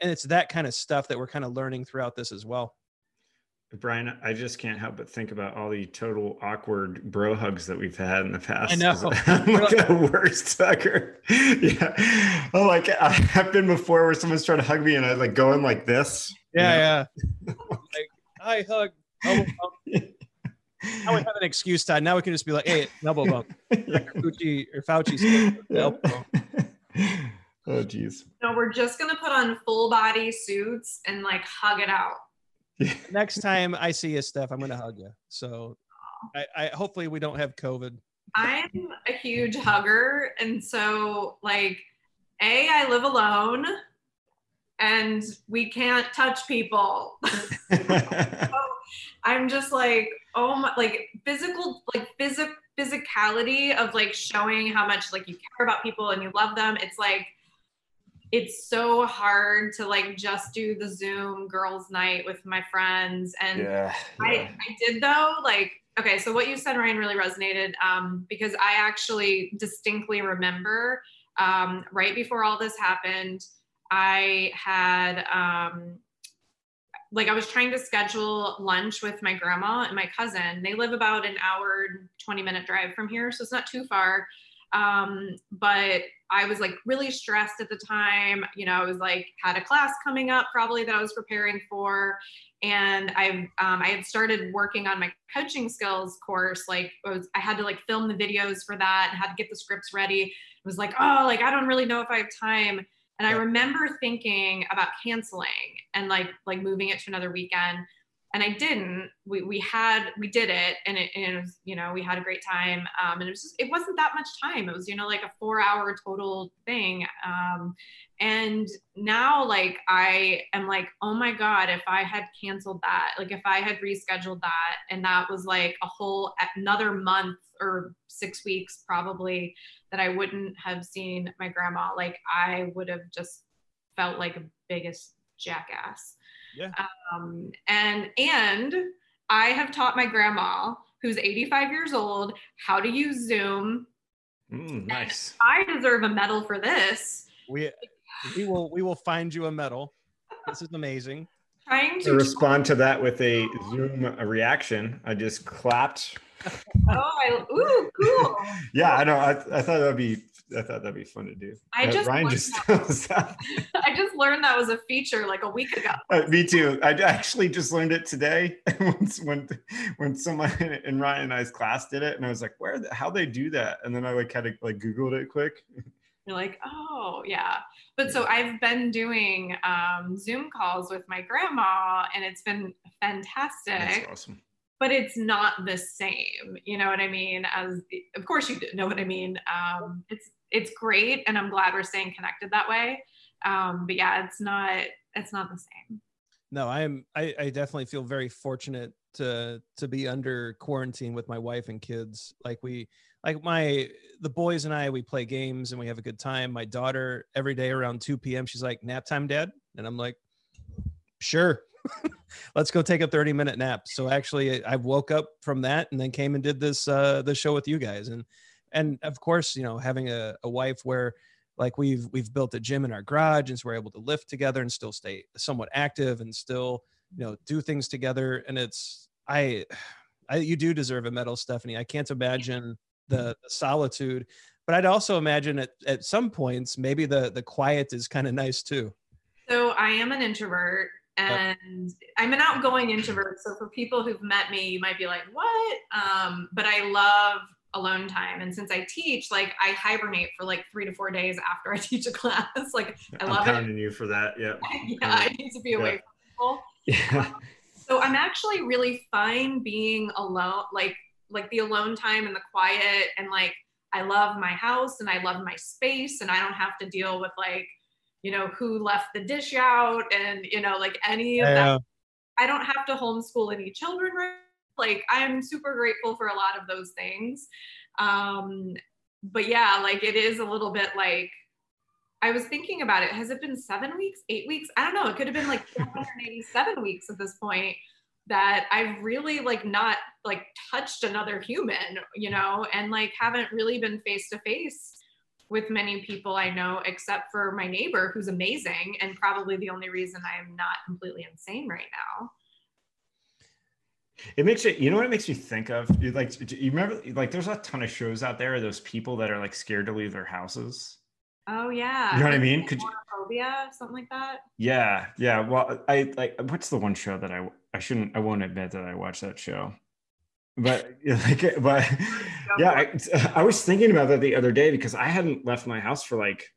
and it's that kind of stuff that we're kind of learning throughout this as well Brian, I just can't help but think about all the total awkward bro hugs that we've had in the past. I know. I'm like the worst sucker. yeah. Oh, like I've been before where someone's trying to hug me and I like going like this. Yeah, yeah. like, I hug. Elbow bump. Now we have an excuse, Todd. Now we can just be like, hey, elbow bump. Like Fauci or Fauci. elbow bump. Oh, geez. No, we're just gonna put on full body suits and like hug it out. Next time I see you, Steph, I'm gonna hug you. So, I, I hopefully we don't have COVID. I'm a huge hugger, and so like, a I live alone, and we can't touch people. so I'm just like, oh my, like physical, like physic physicality of like showing how much like you care about people and you love them. It's like it's so hard to like just do the Zoom girls' night with my friends. And yeah, yeah. I, I did though, like, okay, so what you said, Ryan, really resonated um, because I actually distinctly remember um, right before all this happened, I had um, like I was trying to schedule lunch with my grandma and my cousin. They live about an hour, 20 minute drive from here, so it's not too far. Um, but I was like really stressed at the time. You know, I was like had a class coming up probably that I was preparing for, and I um, I had started working on my coaching skills course. Like I, was, I had to like film the videos for that and had to get the scripts ready. It was like oh like I don't really know if I have time. And I remember thinking about canceling and like like moving it to another weekend and I didn't. We we had we did it, and it, and it was you know we had a great time, um, and it was just it wasn't that much time. It was you know like a four hour total thing, um, and now like I am like oh my god if I had canceled that, like if I had rescheduled that, and that was like a whole another month or six weeks probably that I wouldn't have seen my grandma. Like I would have just felt like a biggest jackass. Yeah. Um, and and I have taught my grandma, who's 85 years old, how to use Zoom. Mm, nice. I deserve a medal for this. We we will we will find you a medal. This is amazing. Trying to, to respond to that with a Zoom reaction, I just clapped. oh, I, ooh, cool. yeah, I know. I, I thought that'd be I thought that'd be fun to do. I Uh, just Ryan learned just that. I just learned that was a feature like a week ago. Uh, me too. I actually just learned it today when when when someone in Ryan and I's class did it, and I was like, "Where? The, how they do that?" And then I like kind of like Googled it quick. You're like, oh yeah. But so I've been doing um, Zoom calls with my grandma, and it's been fantastic. That's awesome. But it's not the same. You know what I mean? As of course you know what I mean. Um, it's it's great, and I'm glad we're staying connected that way. Um, but yeah, it's not it's not the same. No, I am. I, I definitely feel very fortunate to to be under quarantine with my wife and kids. Like we like my the boys and I we play games and we have a good time. My daughter every day around 2 p.m. she's like nap time, dad, and I'm like, sure. Let's go take a 30 minute nap. So actually I woke up from that and then came and did this uh the show with you guys. And and of course, you know, having a, a wife where like we've we've built a gym in our garage and so we're able to lift together and still stay somewhat active and still, you know, do things together. And it's I I you do deserve a medal, Stephanie. I can't imagine the, the solitude but i'd also imagine at, at some points maybe the the quiet is kind of nice too so i am an introvert and i'm an outgoing introvert so for people who've met me you might be like what? Um, but i love alone time. And since i teach like i hibernate for like three to four days after i teach a class. Like i love I'm counting you for that. Yeah yeah i need to be away from people. Yeah. So i'm actually really fine being alone like like the alone time and the quiet and like I love my house and I love my space and I don't have to deal with like you know who left the dish out and you know like any of yeah. that I don't have to homeschool any children right like I'm super grateful for a lot of those things um but yeah like it is a little bit like I was thinking about it. Has it been seven weeks, eight weeks? I don't know. It could have been like 487 weeks at this point that I've really like not like touched another human, you know, and like haven't really been face to face with many people I know, except for my neighbor who's amazing and probably the only reason I am not completely insane right now. It makes it, you know what it makes me think of? Like, you remember, like, there's a ton of shows out there, those people that are like scared to leave their houses. Oh yeah. You know what I mean? Could you phobia, something like that? Yeah, yeah. Well, I like what's the one show that I I shouldn't I won't admit that I watched that show. But like but yeah, I, I was thinking about that the other day because I hadn't left my house for like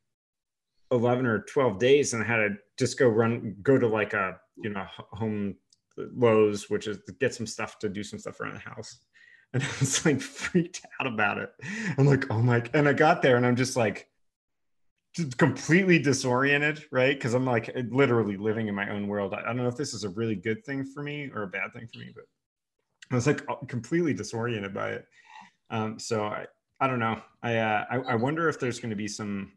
11 or 12 days and I had to just go run go to like a, you know, home Lowe's, which is get some stuff to do some stuff around the house. And I was like freaked out about it. I'm like, oh my, and I got there and I'm just like, completely disoriented, right? Because I'm like literally living in my own world. I, don't know if this is a really good thing for me or a bad thing for me, but I was like completely disoriented by it. Um, so I, I don't know. I, uh, I, I wonder if there's going to be some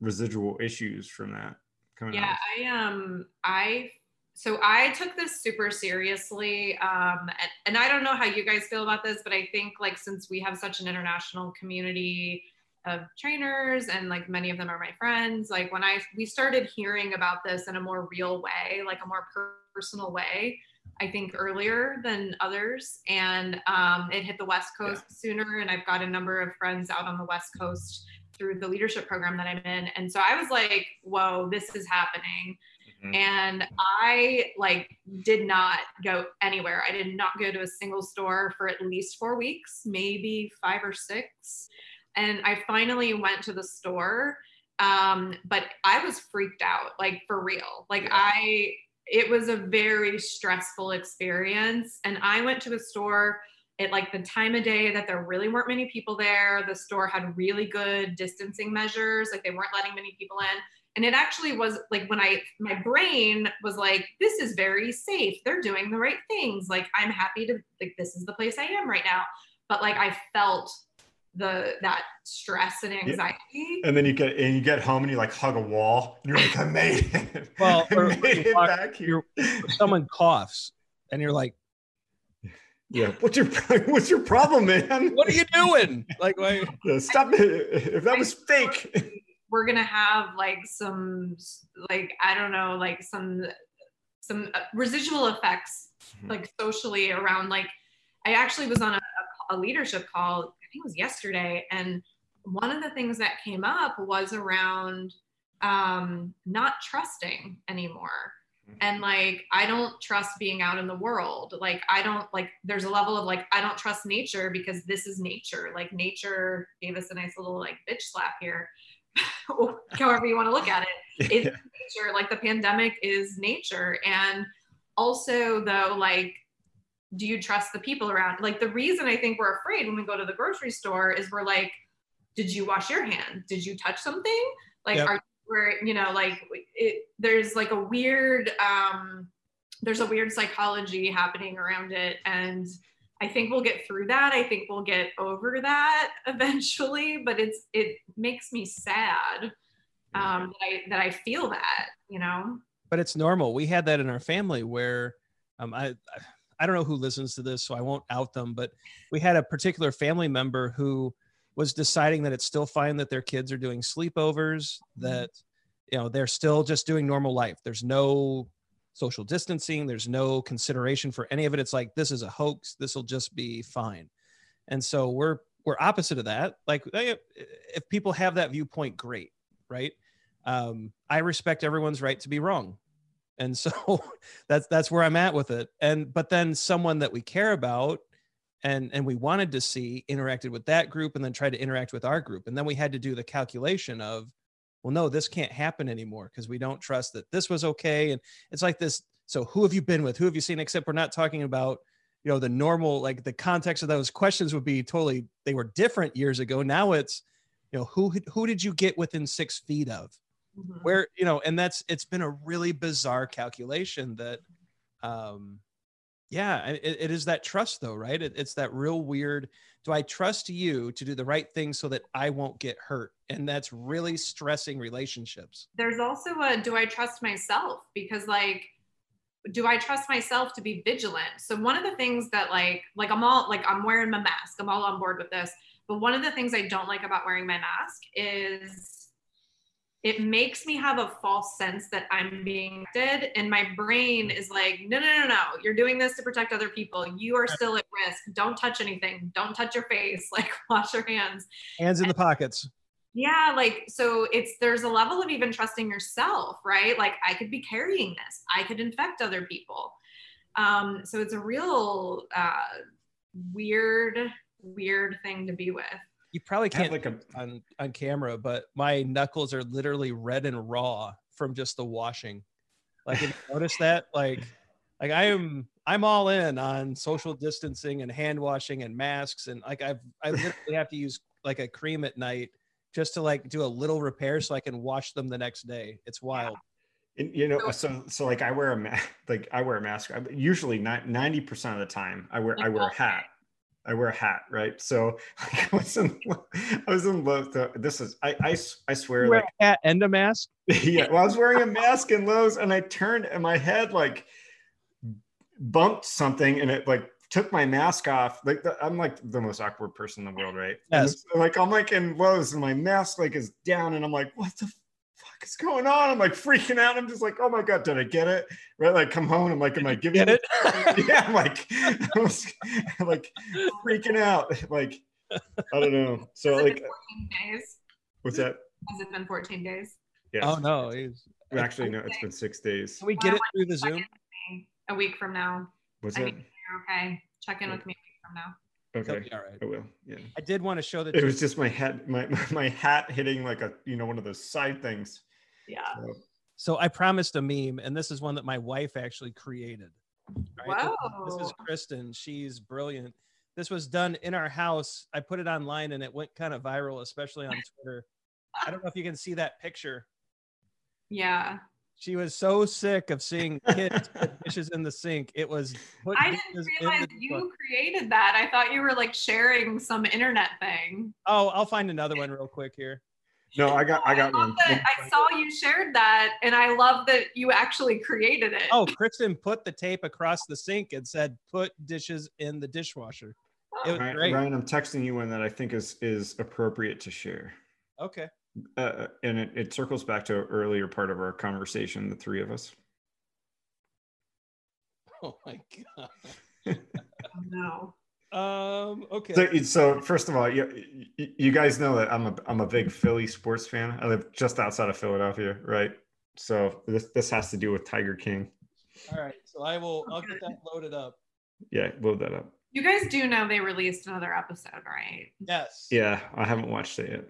residual issues from that coming. Up. Yeah, out. I um, I so I took this super seriously, um, and, and I don't know how you guys feel about this, but I think like since we have such an international community of trainers and like many of them are my friends like when i we started hearing about this in a more real way like a more personal way i think earlier than others and um, it hit the west coast yeah. sooner and i've got a number of friends out on the west coast through the leadership program that i'm in and so i was like whoa this is happening mm-hmm. and i like did not go anywhere i did not go to a single store for at least four weeks maybe five or six and I finally went to the store. Um, but I was freaked out, like for real. Like I, it was a very stressful experience. And I went to a store at like the time of day that there really weren't many people there. The store had really good distancing measures, like they weren't letting many people in. And it actually was like when I, my brain was like, this is very safe. They're doing the right things. Like I'm happy to, like, this is the place I am right now. But like I felt the that stress and anxiety. Yeah. And then you get and you get home and you like hug a wall and you're like, I made it. Well, or, made it back here. Someone coughs and you're like, yeah, what's your what's your problem, man? What are you doing? Like, why? Yeah, stop it! If that was fake, we're gonna have like some like I don't know, like some some uh, residual effects, mm-hmm. like socially around like. I actually was on a, a leadership call think it was yesterday. And one of the things that came up was around um, not trusting anymore. Mm-hmm. And like, I don't trust being out in the world. Like, I don't like, there's a level of like, I don't trust nature because this is nature. Like, nature gave us a nice little like bitch slap here. however you want to look at it. It's nature. Like, the pandemic is nature. And also, though, like, do you trust the people around? Like the reason I think we're afraid when we go to the grocery store is we're like, did you wash your hand? Did you touch something? Like yep. are we're, you know, like it, there's like a weird, um, there's a weird psychology happening around it. And I think we'll get through that. I think we'll get over that eventually, but it's it makes me sad um, that I that I feel that, you know. But it's normal. We had that in our family where um, I I don't know who listens to this, so I won't out them, but we had a particular family member who was deciding that it's still fine that their kids are doing sleepovers, that you know they're still just doing normal life. There's no social distancing, there's no consideration for any of it. It's like this is a hoax. This will just be fine. And so we're we're opposite of that. Like if people have that viewpoint, great, right? Um, I respect everyone's right to be wrong and so that's that's where i'm at with it. And but then someone that we care about and and we wanted to see interacted with that group and then tried to interact with our group. And then we had to do the calculation of well no this can't happen anymore because we don't trust that this was okay. And it's like this so who have you been with? Who have you seen? Except we're not talking about you know the normal like the context of those questions would be totally they were different years ago. Now it's you know who who did you get within six feet of mm-hmm. where you know and that's it's been a really bizarre calculation that um yeah it, it is that trust though right? It, it's that real weird do i trust you to do the right thing so that i won't get hurt? And that's really stressing relationships. There's also a do i trust myself? Because like do i trust myself to be vigilant? So one of the things that like like i'm all like i'm wearing my mask. I'm all on board with this. But one of the things i don't like about wearing my mask is it makes me have a false sense that I'm being dead. And my brain is like, no, no, no, no. You're doing this to protect other people. You are still at risk. Don't touch anything. Don't touch your face. Like, wash your hands. Hands in and, the pockets. Yeah. Like, so it's, there's a level of even trusting yourself, right? Like, I could be carrying this, I could infect other people. Um, so it's a real uh, weird, weird thing to be with you probably can't like a, on on camera, but my knuckles are literally red and raw from just the washing. Like, you notice that? Like, like I am I'm all in on social distancing and hand washing and masks and like I've I literally have to use like a cream at night just to like do a little repair so I can wash them the next day. It's wild. And, you know, so so like I wear a mask, like I wear a mask. Usually, ninety percent of the time, I wear I wear a uh-huh. hat. I wear a hat, right? So like, I was in, I was in love. This is, I, I, I swear, like a hat and a mask. yeah, well, I was wearing a mask in Lowe's, and I turned, and my head like bumped something, and it like took my mask off. Like the, I'm like the most awkward person in the world, right? Yes. like I'm like in Lowe's, and my mask like is down, and I'm like, what the is going on? I'm like freaking out. I'm just like, oh my god, did I get it? Right? Like come home. I'm like, am I giving get it? yeah, I'm like, I was, like freaking out. Like, I don't know. So like, 14 days. What's that? Has it been 14 days? Yeah. Oh no, he's actually no. It's been six days. Can we get it through the Zoom? A week from now. What's that? okay. Check in oh. with me a week from now. Okay. All right. I will. Yeah. I did want to show that. It was just my hat, my my hat hitting like a you know one of those side things. Yeah. So, so I promised a meme, and this is one that my wife actually created. Right? Wow. This is Kristen. She's brilliant. This was done in our house. I put it online, and it went kind of viral, especially on Twitter. I don't know if you can see that picture. Yeah she was so sick of seeing kids put dishes in the sink. It was. I didn't realize you created that. I thought you were like sharing some internet thing. Oh, I'll find another one real quick here. No, I got, I got I one. I saw you shared that, and I love that you actually created it. Oh, Kristen put the tape across the sink and said, "Put dishes in the dishwasher." It was Ryan, great. Ryan, I'm texting you one that I think is is appropriate to share. Okay uh, and it, it circles back to an earlier part of our conversation, the three of us. Oh my god! no. Um. Okay. So, so, first of all, you, you guys know that I'm a I'm a big Philly sports fan. I live just outside of Philadelphia, right? So this this has to do with Tiger King. All right. So I will. I'll get that loaded up. Yeah, load that up. You guys do know they released another episode, right? Yes. Yeah, I haven't watched it yet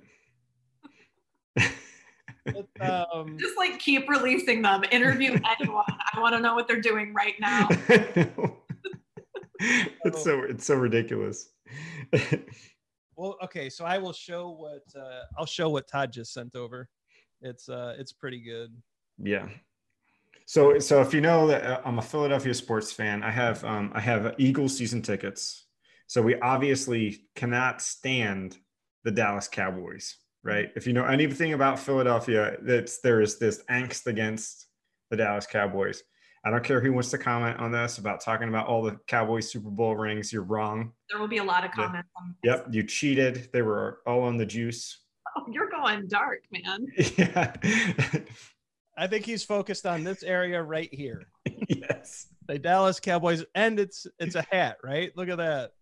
um, just like keep releasing them. Interview anyone. I want to know what they're doing right now. it's so it's so ridiculous. well, okay, so I will show what uh, I'll show what Todd just sent over. It's uh it's pretty good. Yeah. So so if you know that uh, I'm a Philadelphia sports fan, I have um I have Eagles season tickets. So we obviously cannot stand the Dallas Cowboys, right? If you know anything about Philadelphia, that's there is this angst against the Dallas Cowboys. I don't care who wants to comment on this about talking about all the Cowboys Super Bowl rings. You're wrong. There will be a lot of Yeah. comments on this. Yep, you cheated. They were all on the juice. Oh, you're going dark, man. yeah. I think he's focused on this area right here. yes. The Dallas Cowboys, and it's it's a hat, right? Look at that.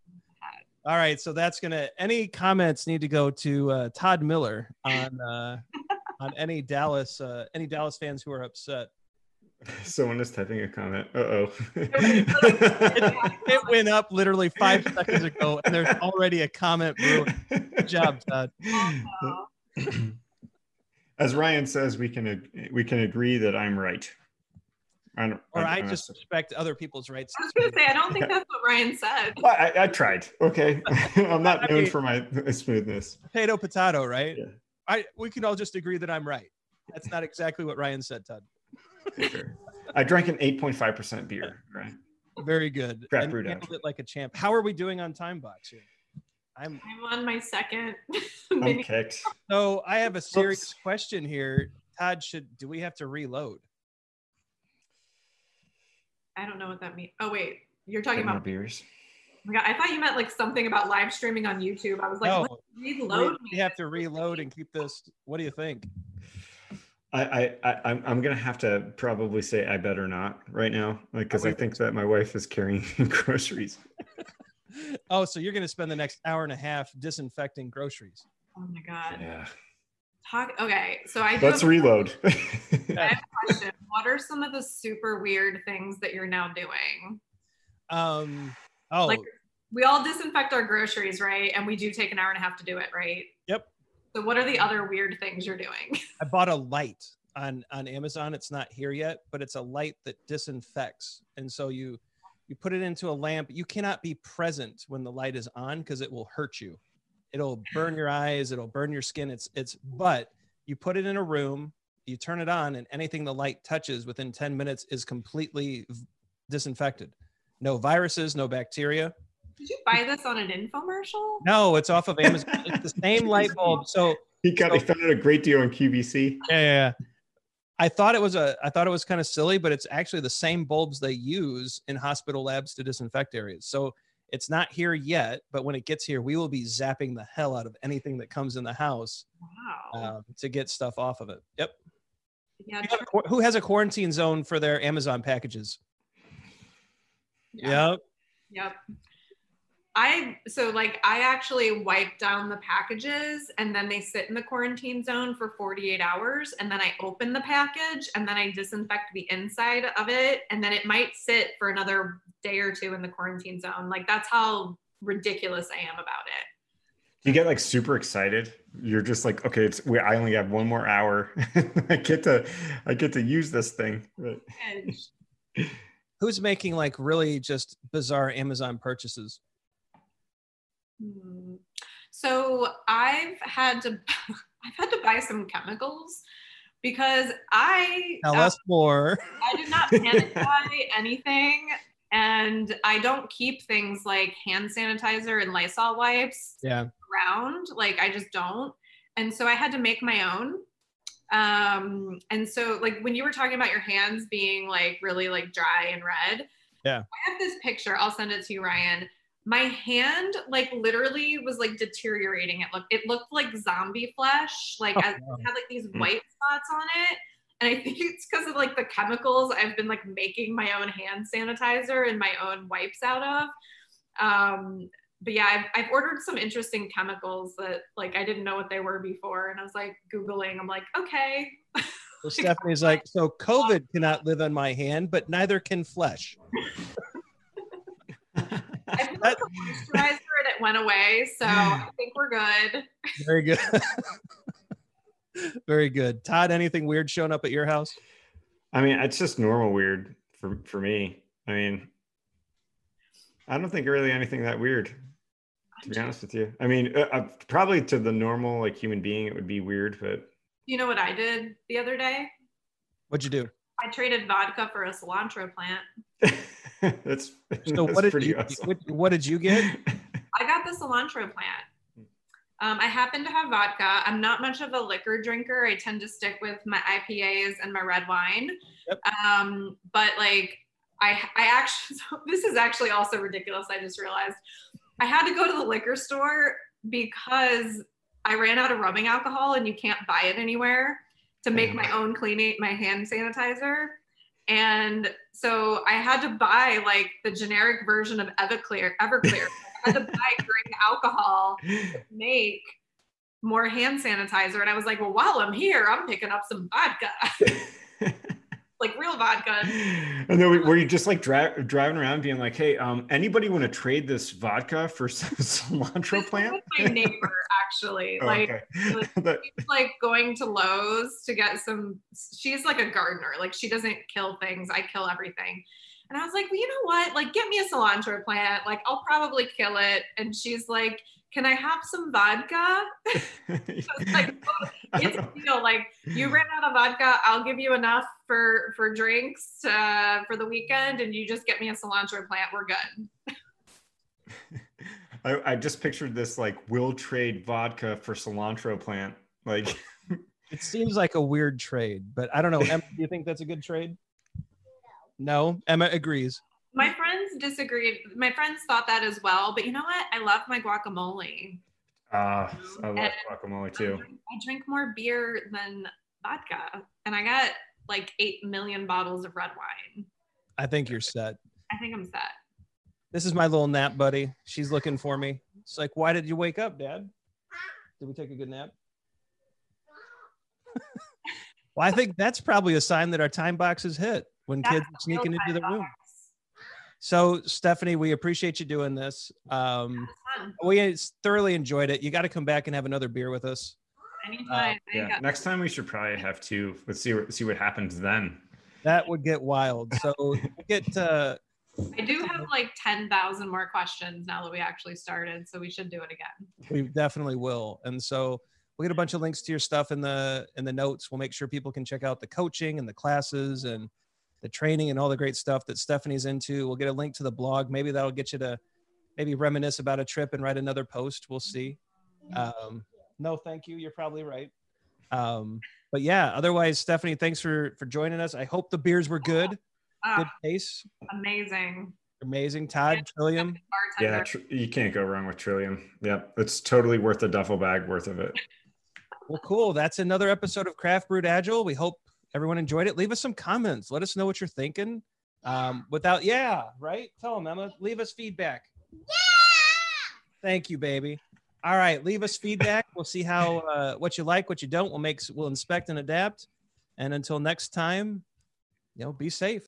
All right, so that's gonna. Any comments need to go to uh, Todd Miller on uh, on any Dallas uh, any Dallas fans who are upset. Someone is typing a comment. Uh oh. It went up literally five seconds ago, and there's already a comment brewing. Good job, Todd. As Ryan says, we can we can agree that I'm right. I don't, Or I I'm- just respect other people's rights. I was gonna say I don't think that's what Ryan said. Well, I, I tried. Okay, I'm not I known mean- for my smoothness. Potato, potato, right? Yeah. I we can all just agree that I'm right. That's not exactly what Ryan said, Todd. Fair. I drank an 8.5% beer. Right. Very good. Crap And brewed handled it like a champ. How are we doing on time box here? I'm I'm on my second I'm kicked. so I have a serious Oops. question here. Todd, should do we have to reload? I don't know what that means. Oh wait, you're talking about. beers. Oh my God, I thought you meant like something about live streaming on YouTube. I was like, no, what? we, reload. we have to reload and keep this. What do you think? I, I, I I'm, I'm gonna have to probably say I better not right now, like because I think that my wife is carrying groceries. Oh, so you're going to spend the next hour and a half disinfecting groceries. Oh my God. Yeah. Talk. Okay, so I do Let's have reload. I have a question. What are some of the super weird things that you're now doing? Um. Oh, Like- We all disinfect our groceries, right? And we do take an hour and a half to do it, right? So what are the other weird things you're doing? I bought a light on on Amazon. It's not here yet, but it's a light that disinfects. And so you you put it into a lamp. You cannot be present when the light is on because it will hurt you. It'll burn your eyes, it'll burn your skin. It's it's but you put it in a room, you turn it on and anything the light touches within 10 minutes is completely disinfected. No viruses, no bacteria. Did you buy this on an infomercial? No, it's off of Amazon. It's the same light bulb. So he got he found out a great deal on QVC. yeah, yeah, yeah. I thought it was a I thought it was kind of silly, but it's actually the same bulbs they use in hospital labs to disinfect areas. So it's not here yet, but when it gets here, we will be zapping the hell out of anything that comes in the house Wow. um, to get stuff off of it. Yep. yeah. You have a qu- Who has a quarantine zone for their Amazon packages? yeah. Yep. Yep. I so like I actually wipe down the packages and then they sit in the quarantine zone for 48 hours and then I open the package and then I disinfect the inside of it and then it might sit for another day or two in the quarantine zone. Like that's how ridiculous I am about it. You get like super excited. You're just like, okay, it's we, I only have one more hour. I get to I get to use this thing. But And Who's making like really just bizarre Amazon purchases? Hmm. So I've had to I've had to buy some chemicals because I Tell uh, us more. I did not panic buy anything and I don't keep things like hand sanitizer and Lysol wipes Yeah. around like I just don't and so I had to make my own um and so like when you were talking about your hands being like really like dry and red Yeah. I have this picture I'll send it to you Ryan my hand like literally was like deteriorating it looked it looked like zombie flesh like Oh, as, wow. had like these Hmm. white spots on it and I think it's because of like the chemicals I've been like making my own hand sanitizer and my own wipes out of. Um, but yeah, I've, I've ordered some interesting chemicals that like I didn't know what they were before, and I was like googling. I'm like, okay, So Stephanie's like, so COVID cannot live on my hand, but neither can flesh. I put like a moisturizer and it went away, so I think we're good. Very good. Very good. Todd, anything weird showing up at your house? I mean, it's just normal weird for for me. I mean, I don't think really anything that weird. To be honest with you, I mean, uh, uh, probably to the normal like human being, it would be weird, but You know what I did the other day? What'd you do? I traded vodka for a cilantro plant. that's So that's what did pretty you awesome. what, what did you get? I got the cilantro plant. Um, I happen to have vodka. I'm not much of a liquor drinker. I tend to stick with my IPAs and my red wine. Yep. Um, but like, I I actually so this is actually also ridiculous. I just realized I had to go to the liquor store because I ran out of rubbing alcohol and you can't buy it anywhere to make my own cleaning my hand sanitizer. And so I had to buy like the generic version of Everclear. Everclear. I had to buy grain alcohol to make more hand sanitizer. And I was like, well, while I'm here, I'm picking up some vodka, like real vodka. And then were you just like dri- driving around being like, hey, um, anybody want to trade this vodka for some cilantro plant? my neighbor actually. Oh, like okay. She's like going to Lowe's to get some. She's like a gardener. Like she doesn't kill things. I kill everything. And I was like, well, you know what? Like, get me a cilantro plant. Like, I'll probably kill it. And she's like, can I have some vodka? I was like, oh, it's a deal. Like, you ran out of vodka. I'll give you enough for for drinks uh, for the weekend, and you just get me a cilantro plant. We're good. I, I just pictured this like will trade vodka for cilantro plant. Like It seems like a weird trade, but I don't know. Emma, do you think that's a good trade? No, Emma agrees. My friends disagreed. My friends thought that as well. But you know what? I love my guacamole. uh I love And- guacamole I too. drink, I drink more beer than vodka, and I got like eight million bottles of red wine. I think you're set. I think I'm set. This is my little nap buddy. She's looking for me. It's like, why did you wake up, Dad? Did we take a good nap? well, I think that's probably a sign that our time box is hit when That's kids are sneaking into the time room. Box. So, Stephanie, we appreciate you doing this. Um, we thoroughly enjoyed it. You got to come back and have another beer with us. Anytime. I Yeah. got- Next time we should probably have two. Let's see what see what happens then. That would get wild. So, get uh, I do have like ten thousand more questions now that we actually started, so we should do it again. we definitely will. And so we'll get a bunch of links to your stuff in the in the notes. We'll make sure people can check out the coaching and the classes and the training and all the great stuff that Stephanie's into. We'll get a link to the blog. Maybe that'll get you to maybe reminisce about a trip and write another post. We'll see. Um, no, thank you. You're probably right. Um, but yeah, otherwise, Stephanie, thanks for for joining us. I hope the beers were good. Good Ah, taste. amazing. Amazing. Todd, Trillium. Yeah, tr- you can't go wrong with Trillium. Yep, it's totally worth the duffel bag worth of it. Well, cool. That's another episode of Craft Brewed Agile. We hope everyone enjoyed it. Leave us some comments. Let us know what you're thinking. Um, without, yeah, right? Tell them, Emma. Leave us feedback. Yeah. Thank you, baby. All right, leave us feedback. We'll see how uh, what you like, what you don't. We'll make, we'll inspect and adapt. And until next time, you know, be safe.